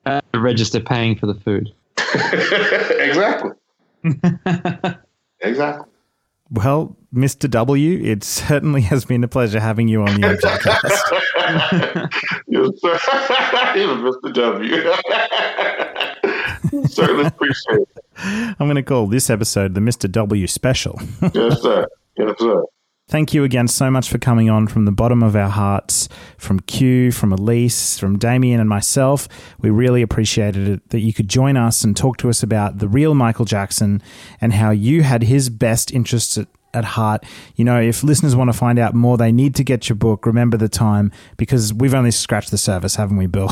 Uh, register paying for the food. exactly. Exactly. Well, Mr. W, it certainly has been a pleasure having you on the podcast. yes, sir. Mr. W. certainly appreciate it. I'm going to call this episode the Mr. W special. yes, sir. Yes, sir. Thank you again so much for coming on from the bottom of our hearts, from Q, from Elise, from Damien, and myself. We really appreciated it that you could join us and talk to us about the real Michael Jackson and how you had his best interests at, at heart. You know, if listeners want to find out more, they need to get your book, Remember the Time, because we've only scratched the surface, haven't we, Bill?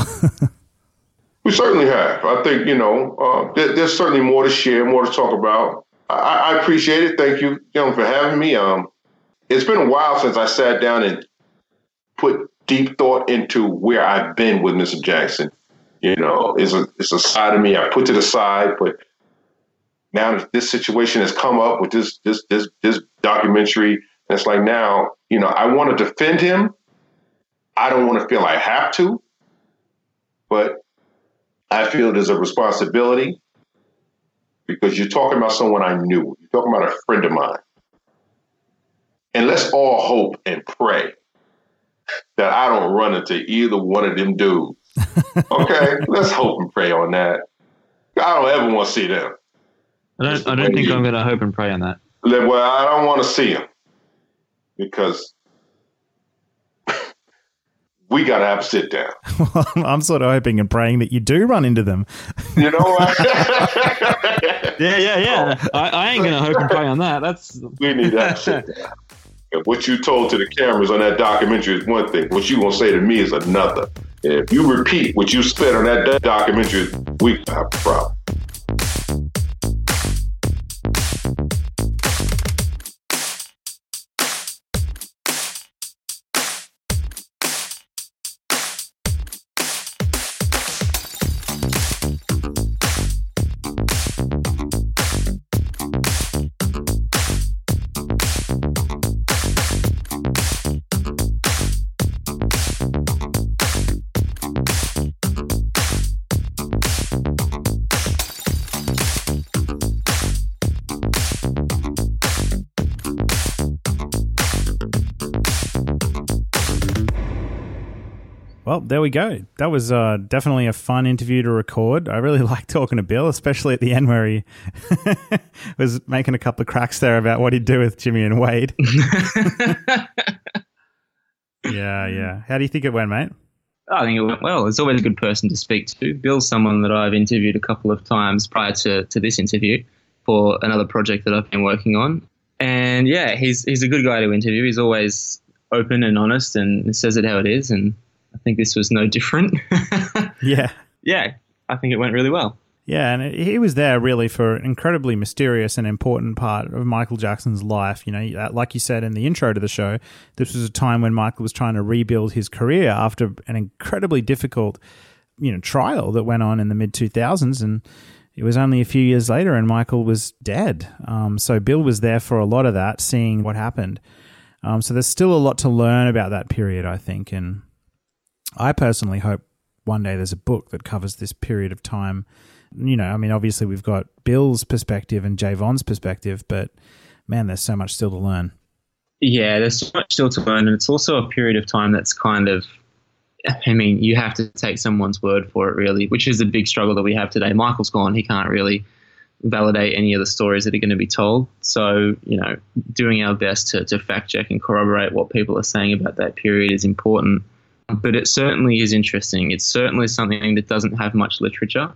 we certainly have. I think, you know, uh, there, there's certainly more to share, more to talk about. I, I appreciate it. Thank you, you for having me. Um, it's been a while since I sat down and put deep thought into where I've been with Mr. Jackson. You know, it's a it's a side of me I put to the side, but now that this situation has come up with this this this this documentary, and it's like now, you know, I want to defend him. I don't want to feel I have to, but I feel there's a responsibility because you're talking about someone I knew. You're talking about a friend of mine. And let's all hope and pray that I don't run into either one of them dudes. Okay, let's hope and pray on that. I don't ever want to see them. I don't. I don't think you, I'm going to hope and pray on that. Well, I don't want to see them because we got to have a sit down. Well, I'm sort of hoping and praying that you do run into them. You know what? yeah, yeah, yeah. Oh. I, I ain't going to hope and pray on that. That's we need that sit down. And what you told to the cameras on that documentary is one thing. What you gonna say to me is another. And if you repeat what you said on that documentary, we have a problem. There we go. That was uh, definitely a fun interview to record. I really like talking to Bill, especially at the end where he was making a couple of cracks there about what he'd do with Jimmy and Wade. yeah, yeah. How do you think it went, mate? I think it went well. It's always a good person to speak to. Bill's someone that I've interviewed a couple of times prior to, to this interview for another project that I've been working on. And yeah, he's he's a good guy to interview. He's always open and honest and says it how it is. And I think this was no different. yeah. Yeah, I think it went really well. Yeah, and he was there really for an incredibly mysterious and important part of Michael Jackson's life. You know, like you said in the intro to the show, this was a time when Michael was trying to rebuild his career after an incredibly difficult, you know, trial that went on in the mid 2000s. And it was only a few years later and Michael was dead. Um, so Bill was there for a lot of that, seeing what happened. Um, so there's still a lot to learn about that period, I think. And I personally hope one day there's a book that covers this period of time you know, I mean, obviously we've got Bill's perspective and Javon's perspective, but man, there's so much still to learn. Yeah, there's so much still to learn, and it's also a period of time that's kind of. I mean, you have to take someone's word for it, really, which is a big struggle that we have today. Michael's gone; he can't really validate any of the stories that are going to be told. So, you know, doing our best to, to fact check and corroborate what people are saying about that period is important. But it certainly is interesting. It's certainly something that doesn't have much literature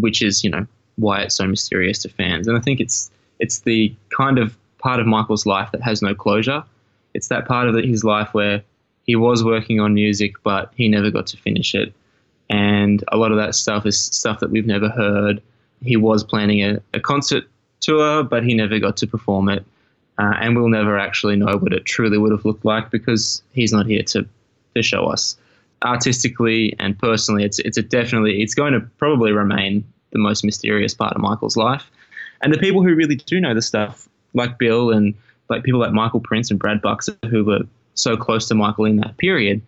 which is you know why it's so mysterious to fans. And I think it's it's the kind of part of Michael's life that has no closure. It's that part of his life where he was working on music, but he never got to finish it. And a lot of that stuff is stuff that we've never heard. He was planning a, a concert tour, but he never got to perform it. Uh, and we'll never actually know what it truly would have looked like because he's not here to, to show us artistically and personally, it's it's definitely it's going to probably remain the most mysterious part of Michael's life. And the people who really do know the stuff, like Bill and like people like Michael Prince and Brad Buxer, who were so close to Michael in that period,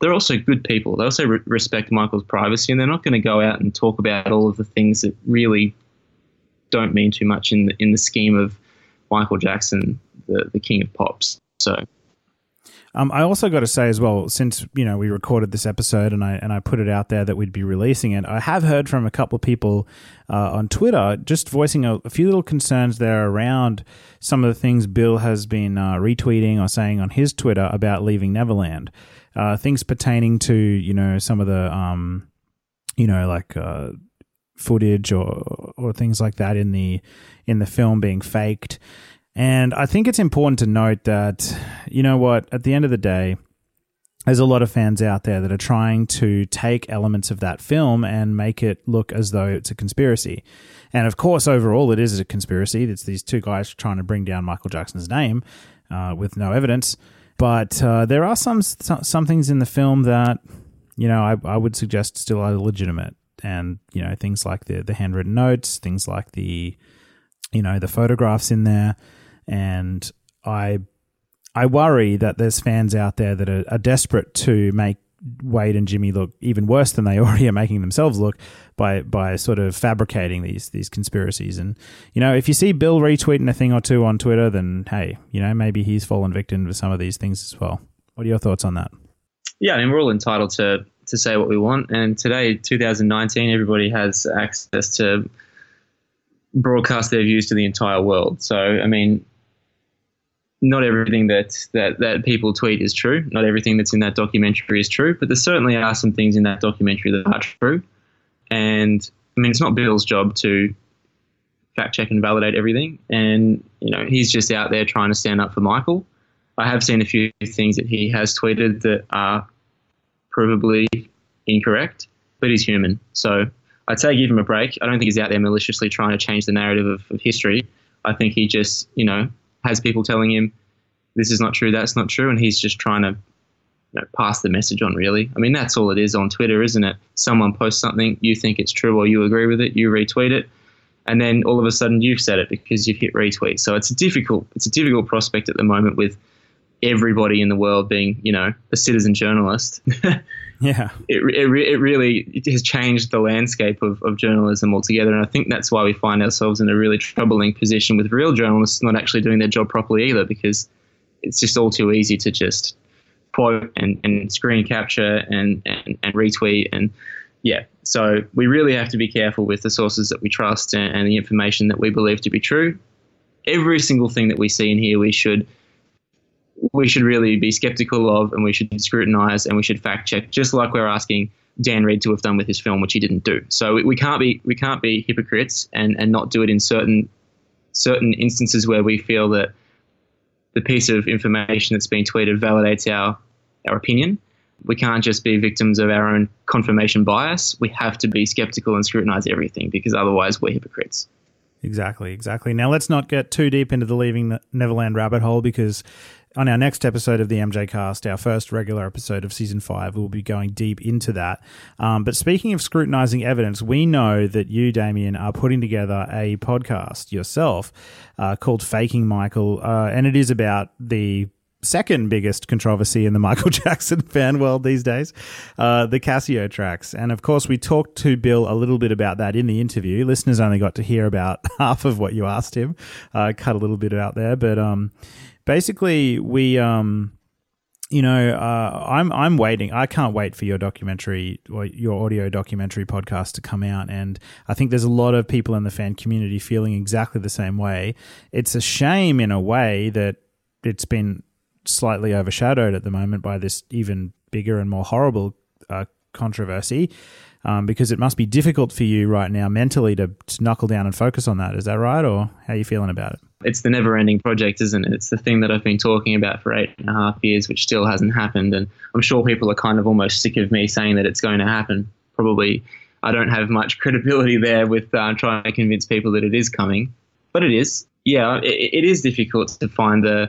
they're also good people. They also re- respect Michael's privacy, and they're not going to go out and talk about all of the things that really don't mean too much in the, in the scheme of Michael Jackson, the the king of pops. So um, I also got to say as well, since you know we recorded this episode and I and I put it out there that we'd be releasing it, I have heard from a couple of people uh, on Twitter just voicing a, a, few little concerns there around some of the things Bill has been uh, retweeting or saying on his Twitter about leaving Neverland, uh, things pertaining to you know some of the um, you know like uh, footage or or things like that in the in the film being faked and I think it's important to note that, you know what, at the end of the day, there's a lot of fans out there that are trying to take elements of that film and make it look as though it's a conspiracy. And of course, overall, it is a conspiracy. It's these two guys trying to bring down Michael Jackson's name uh, with no evidence. But uh, there are some some things in the film that you know I, I would suggest still are legitimate, and you know things like the the handwritten notes, things like the you know the photographs in there and I I worry that there's fans out there that are, are, desperate to make Wade and Jimmy look even worse than they already are making themselves look by by sort of fabricating these these conspiracies. And you know, if you see Bill retweeting a thing or two on Twitter, then hey, you know, maybe he's fallen victim to some of these things as well. What are your thoughts on that? Yeah, I mean, we're all entitled to to say what we want, and today, 2019, everybody has access to broadcast their views to the entire world. So, I mean, not everything that, that, that people tweet is true. Not everything that's in that documentary is true, but there certainly are some things in that documentary that are true. And I mean, it's not Bill's job to fact check and validate everything. And, you know, he's just out there trying to stand up for Michael. I have seen a few things that he has tweeted that are provably incorrect, but he's human. So I'd say give him a break. I don't think he's out there maliciously trying to change the narrative of, of history. I think he just, you know, has people telling him this is not true, that's not true, and he's just trying to you know, pass the message on. Really, I mean that's all it is on Twitter, isn't it? Someone posts something, you think it's true or you agree with it, you retweet it, and then all of a sudden you've said it because you've hit retweet. So it's a difficult, it's a difficult prospect at the moment with everybody in the world being, you know, a citizen journalist. yeah, it, it, it really it has changed the landscape of, of journalism altogether, and I think that's why we find ourselves in a really troubling position with real journalists not actually doing their job properly either, because it's just all too easy to just quote and, and screen capture and, and, and retweet and yeah. So we really have to be careful with the sources that we trust and, and the information that we believe to be true. Every single thing that we see in here, we should we should really be skeptical of and we should scrutinize and we should fact check, just like we're asking Dan Reed to have done with his film, which he didn't do. So we, we can't be we can't be hypocrites and, and not do it in certain certain instances where we feel that the piece of information that's been tweeted validates our our opinion. We can't just be victims of our own confirmation bias. We have to be skeptical and scrutinize everything because otherwise we're hypocrites. Exactly, exactly. Now let's not get too deep into the leaving Neverland rabbit hole because on our next episode of the MJCast, our first regular episode of season five, we'll be going deep into that. Um, but speaking of scrutinizing evidence, we know that you, Damien, are putting together a podcast yourself uh, called Faking Michael, uh, and it is about the second biggest controversy in the Michael Jackson fan world these days, uh, the Cascio tracks. And of course, we talked to Bill a little bit about that in the interview. Listeners only got to hear about half of what you asked him, uh, cut a little bit out there. But um, basically, we. Um, you know, uh, I'm I'm waiting. I can't wait for your documentary or your audio documentary podcast to come out, and I think there's a lot of people in the fan community feeling exactly the same way. It's a shame in a way that it's been slightly overshadowed at the moment by this even bigger and more horrible uh, controversy. Um, because it must be difficult for you right now mentally to, to knuckle down and focus on that. Is that right, or how are you feeling about it? It's the never-ending project, isn't it? It's the thing that I've been talking about for eight and a half years, which still hasn't happened. And I'm sure people are kind of almost sick of me saying that it's going to happen. Probably, I don't have much credibility there with uh, trying to convince people that it is coming, but it is. Yeah, it, it is difficult to find the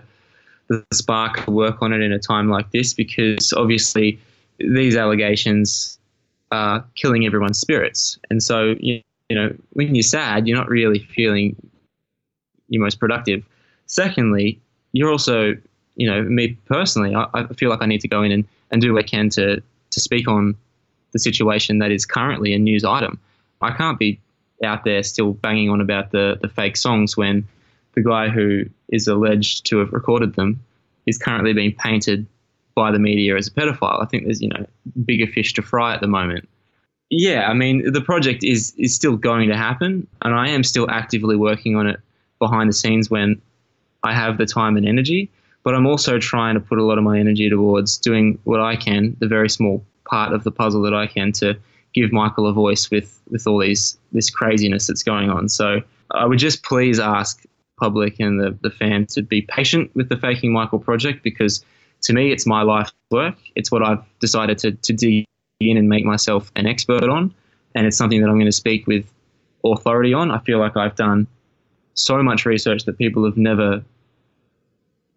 the spark to work on it in a time like this because obviously these allegations killing everyone's spirits. And so, you, you know, when you're sad, you're not really feeling your most productive. Secondly, you're also, you know, me personally, I, I feel like I need to go in and, and do what I can to, to speak on the situation that is currently a news item. I can't be out there still banging on about the, the fake songs when the guy who is alleged to have recorded them is currently being painted by the media as a pedophile. I think there's you know bigger fish to fry at the moment. Yeah, I mean the project is is still going to happen, and I am still actively working on it behind the scenes when I have the time and energy. But I'm also trying to put a lot of my energy towards doing what I can, the very small part of the puzzle that I can to give Michael a voice with with all these this craziness that's going on. So I would just please ask public and the, the fans to be patient with the Faking Michael project because to me, it's my life work. It's what I've decided to, to dig in and make myself an expert on. And it's something that I'm going to speak with authority on. I feel like I've done so much research that people have never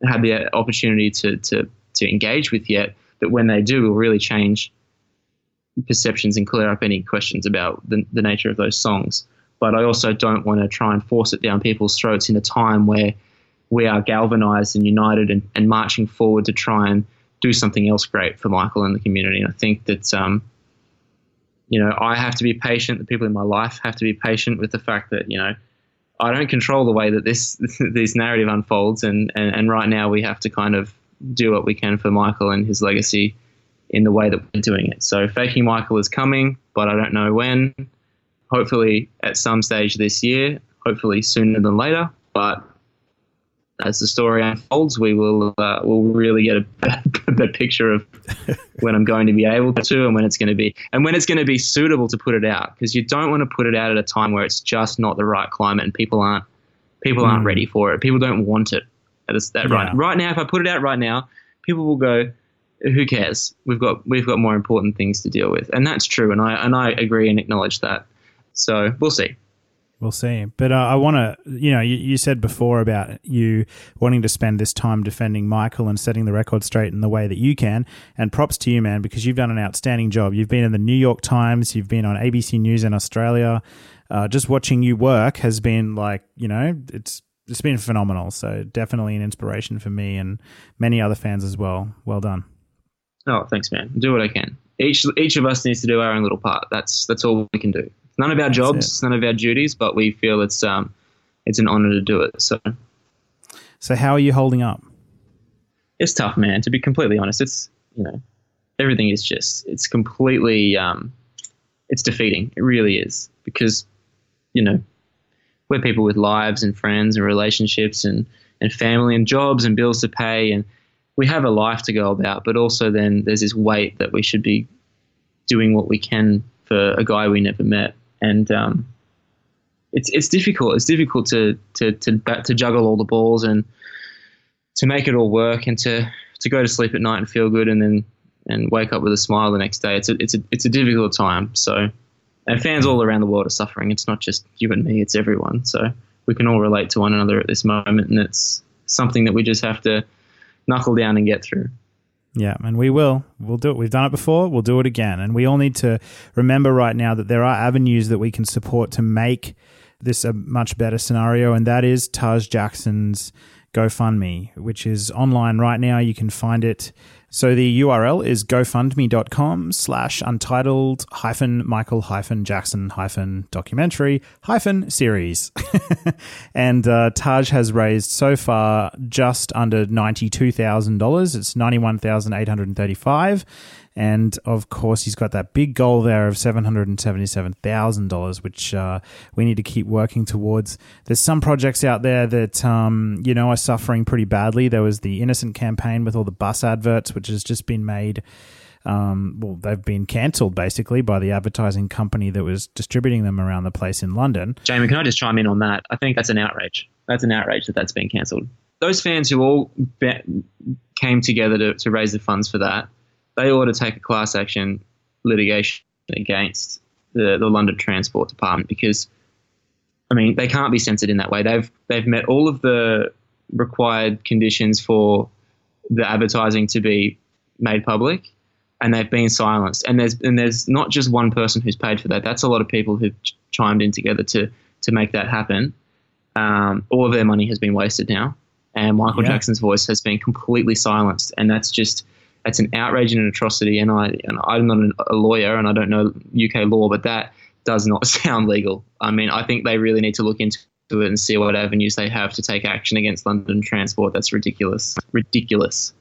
had the opportunity to, to, to engage with yet that when they do will really change perceptions and clear up any questions about the, the nature of those songs but I also don't want to try and force it down people's throats in a time where we are galvanized and united and, and marching forward to try and do something else great for Michael and the community. And I think that, um, you know, I have to be patient. The people in my life have to be patient with the fact that, you know, I don't control the way that this this narrative unfolds. And, and, and right now we have to kind of do what we can for Michael and his legacy in the way that we're doing it. So faking Michael is coming, but I don't know when hopefully at some stage this year, hopefully sooner than later. But as the story unfolds, we will uh, will really get a better picture of when I'm going to be able to and when it's going to be and when it's going to be suitable to put it out because you don't want to put it out at a time where it's just not the right climate and people aren't people aren't mm. ready for it. People don't want it. That that yeah. right right now. If I put it out right now, people will go, "Who cares? We've got we've got more important things to deal with," and that's true. And I and I agree and acknowledge that. So we'll see. We'll see. But uh, I want to, you know, you, you, said before about you wanting to spend this time defending Michael and setting the record straight in the way that you can. And props to you, man, because you've done an outstanding job. You've been in the New York Times, you've been on ABC News in Australia. Uh, just watching you work has been like, you know, it's it's been phenomenal. So definitely an inspiration for me and many other fans as well. Well done. Oh, thanks, man. Do what I can. Each each of us needs to do our own little part. That's that's all we can do none of our jobs, none of our duties, but we feel it's um, it's an honor to do it. So, so how are you holding up? It's tough, man. To be completely honest, it's you know, everything is just it's completely um, it's defeating. It really is because you know we're people with lives and friends and relationships and and family and jobs and bills to pay and we have a life to go about, but also then there's this weight that we should be doing what we can for a guy we never met, and um, it's it's difficult. It's difficult to to to to juggle all the balls and to make it all work and to to go to sleep at night and feel good and then and wake up with a smile the next day. It's a it's a it's a difficult time. So, and fans all around the world are suffering. It's not just you and me. It's everyone. So we can all relate to one another at this moment, and it's something that we just have to knuckle down and get through. Yeah, and we will. We'll do it. We've done it before. We'll do it again. And we all need to remember right now that there are avenues that we can support to make this a much better scenario, and that is Taj Jackson's GoFundMe, which is online right now. You can find it. So the URL is gofundme.com slash untitled hyphen Michael hyphen Jackson hyphen documentary hyphen series. and uh, Taj has raised so far just under $92,000. It's 91835 and of course, he's got that big goal there of $777,000, which uh, we need to keep working towards. There's some projects out there that, um, you know, are suffering pretty badly. There was the Innocent campaign with all the bus adverts, which has just been made. Um, well, they've been cancelled basically by the advertising company that was distributing them around the place in London. Jamie, can I just chime in on that? I think that's an outrage. That's an outrage that that's been cancelled. Those fans who all be- came together to, to raise the funds for that they ought to take a class action litigation against the, the London Transport Department because, I mean, they can't be censored in that way. They've they've met all of the required conditions for the advertising to be made public, and they've been silenced. And there's and there's not just one person who's paid for that. That's a lot of people who've ch- chimed in together to to make that happen. Um, all of their money has been wasted now, and Michael yeah. Jackson's voice has been completely silenced, and that's just it's an outrage and an atrocity. And I and I'm not a lawyer and I don't know UK law, but that does not sound legal. I mean, I think they really need to look into it and see what avenues they have to take action against London Transport. That's ridiculous. Ridiculous.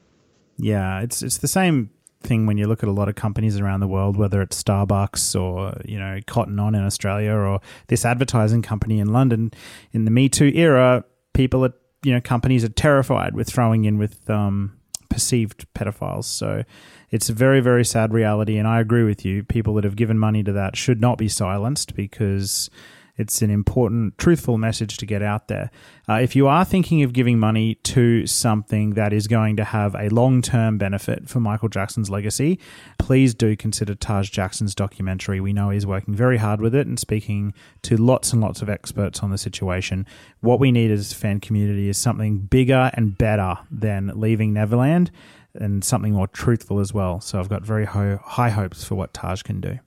Yeah, it's it's the same thing when you look at a lot of companies around the world, whether it's Starbucks or you know Cotton On in Australia or this advertising company in London. In the Me Too era, people are you know companies are terrified with throwing in with um, perceived pedophiles. So it's a very, very sad reality. And I agree with you. People that have given money to that should not be silenced because it's an important, truthful message to get out there. Uh, if you are thinking of giving money to something that is going to have a long term benefit for Michael Jackson's legacy, please do consider Taj Jackson's documentary. We know he's working very hard with it and speaking to lots and lots of experts on the situation. What we need as a fan community is something bigger and better than leaving Neverland and something more truthful as well. So I've got very ho- high hopes for what Taj can do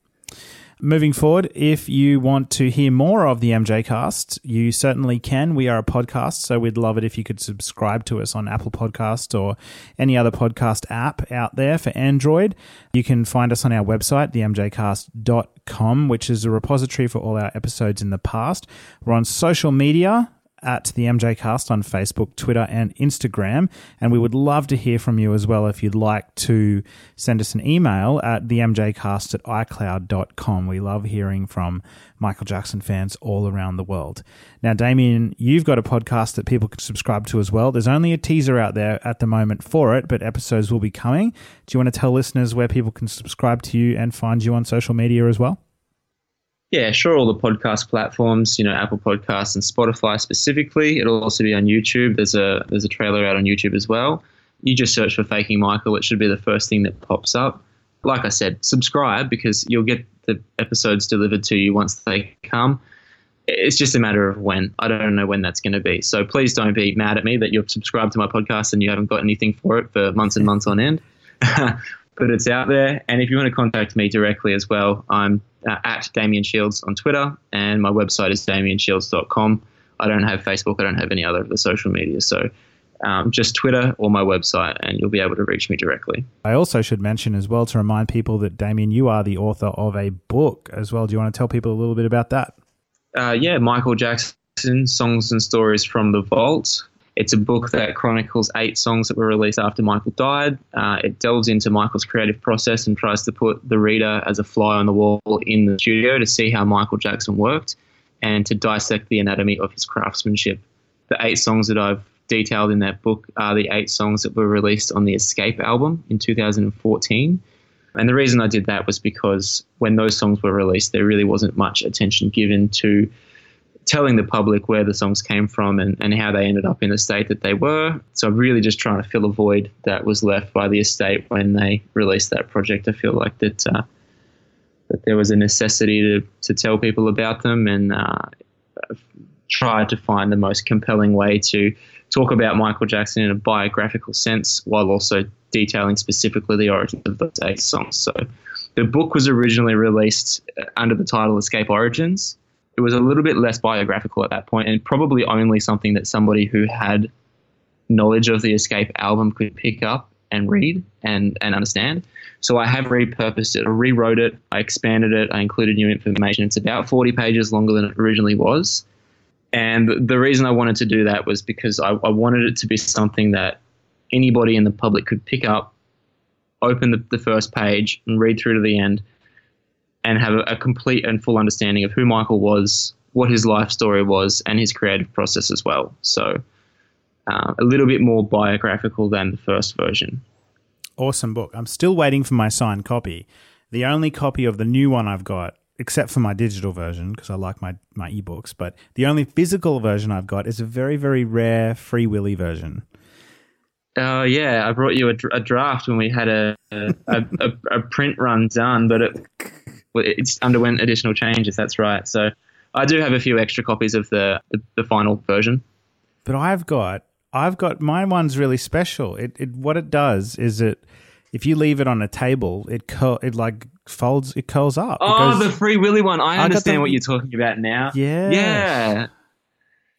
moving forward, if you want to hear more of the MJCast, you certainly can. We are a podcast, so we'd love it if you could subscribe to us on Apple Podcast or any other podcast app out there for Android. You can find us on our website, themjcast.com, which is a repository for all our episodes in the past. We're on social media at the MJcast on Facebook, Twitter, and Instagram. And we would love to hear from you as well if you'd like to send us an email at the MJcast at iCloud.com. We love hearing from Michael Jackson fans all around the world. Now, Damien, you've got a podcast that people can subscribe to as well. There's only a teaser out there at the moment for it, but episodes will be coming. Do you want to tell listeners where people can subscribe to you and find you on social media as well? Yeah, sure. All the podcast platforms, you know, Apple Podcasts and Spotify specifically. It'll also be on YouTube. There's a there's a trailer out on YouTube as well. You just search for Faking Michael. It should be the first thing that pops up. Like I said, subscribe because you'll get the episodes delivered to you once they come. It's just a matter of when. I don't know when that's going to be. So please don't be mad at me that you've subscribed to my podcast and you haven't got anything for it for months and months on end. but it's out there. And if you want to contact me directly as well, I'm uh, at Damien Shields on Twitter, and my website is damienshields.com. I don't have Facebook, I don't have any other of the social media. So um, just Twitter or my website, and you'll be able to reach me directly. I also should mention as well to remind people that Damien, you are the author of a book as well. Do you want to tell people a little bit about that? Uh, yeah, Michael Jackson, Songs and Stories from the Vault. It's a book that chronicles eight songs that were released after Michael died. Uh, it delves into Michael's creative process and tries to put the reader as a fly on the wall in the studio to see how Michael Jackson worked and to dissect the anatomy of his craftsmanship. The eight songs that I've detailed in that book are the eight songs that were released on the Escape album in 2014. And the reason I did that was because when those songs were released, there really wasn't much attention given to telling the public where the songs came from and, and how they ended up in the state that they were. So I'm really just trying to fill a void that was left by the estate when they released that project. I feel like that uh, that there was a necessity to, to tell people about them and uh, try to find the most compelling way to talk about Michael Jackson in a biographical sense while also detailing specifically the origins of those eight songs. So the book was originally released under the title Escape Origins it was a little bit less biographical at that point and probably only something that somebody who had knowledge of the Escape album could pick up and read and, and understand. So I have repurposed it, I rewrote it, I expanded it, I included new information. It's about 40 pages longer than it originally was. And the reason I wanted to do that was because I, I wanted it to be something that anybody in the public could pick up, open the, the first page, and read through to the end and have a, complete and full understanding of who Michael was, what his life story was, and his creative process as well. So, uh, a little bit more biographical than the first version. Awesome book. I'm still waiting for my signed copy. The only copy of the new one I've got, except for my digital version, because I like my, my ebooks, but the only physical version I've got is a very, very rare Free Willy version. Oh uh, yeah, I brought you a, a, draft when we had a a, a a, print run done, but it it's underwent additional changes. That's right. So I do have a few extra copies of the, the, the final version. But I've got I've got my one's really special. It, it what it does is it if you leave it on a table, it curl, it like folds, it curls up. Oh, the Free Willy one. I, I understand the, what you're talking about now. Yeah, yeah.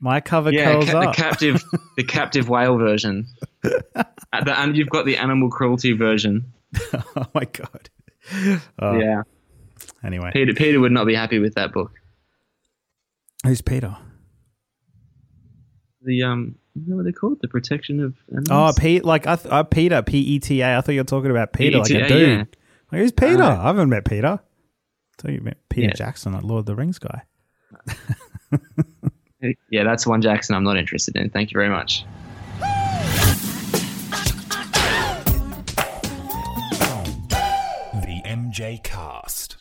My cover yeah, curls ca- up. The captive, the captive whale version. uh, the, and you've got the animal cruelty version. oh my god. Oh. Yeah. Anyway, Peter Peter would not be happy with that book. Who's Peter? The um, you know what they called the protection of animals? Oh, Pete, like I th- uh, Peter, P E T A. I thought you were talking about Peter, P-E-T-A, like a dude. Yeah. Like, who's Peter? Uh, I haven't met Peter. I thought you met Peter yeah. Jackson, like Lord of the Rings guy. yeah, that's one Jackson I'm not interested in. Thank you very much. The MJCast.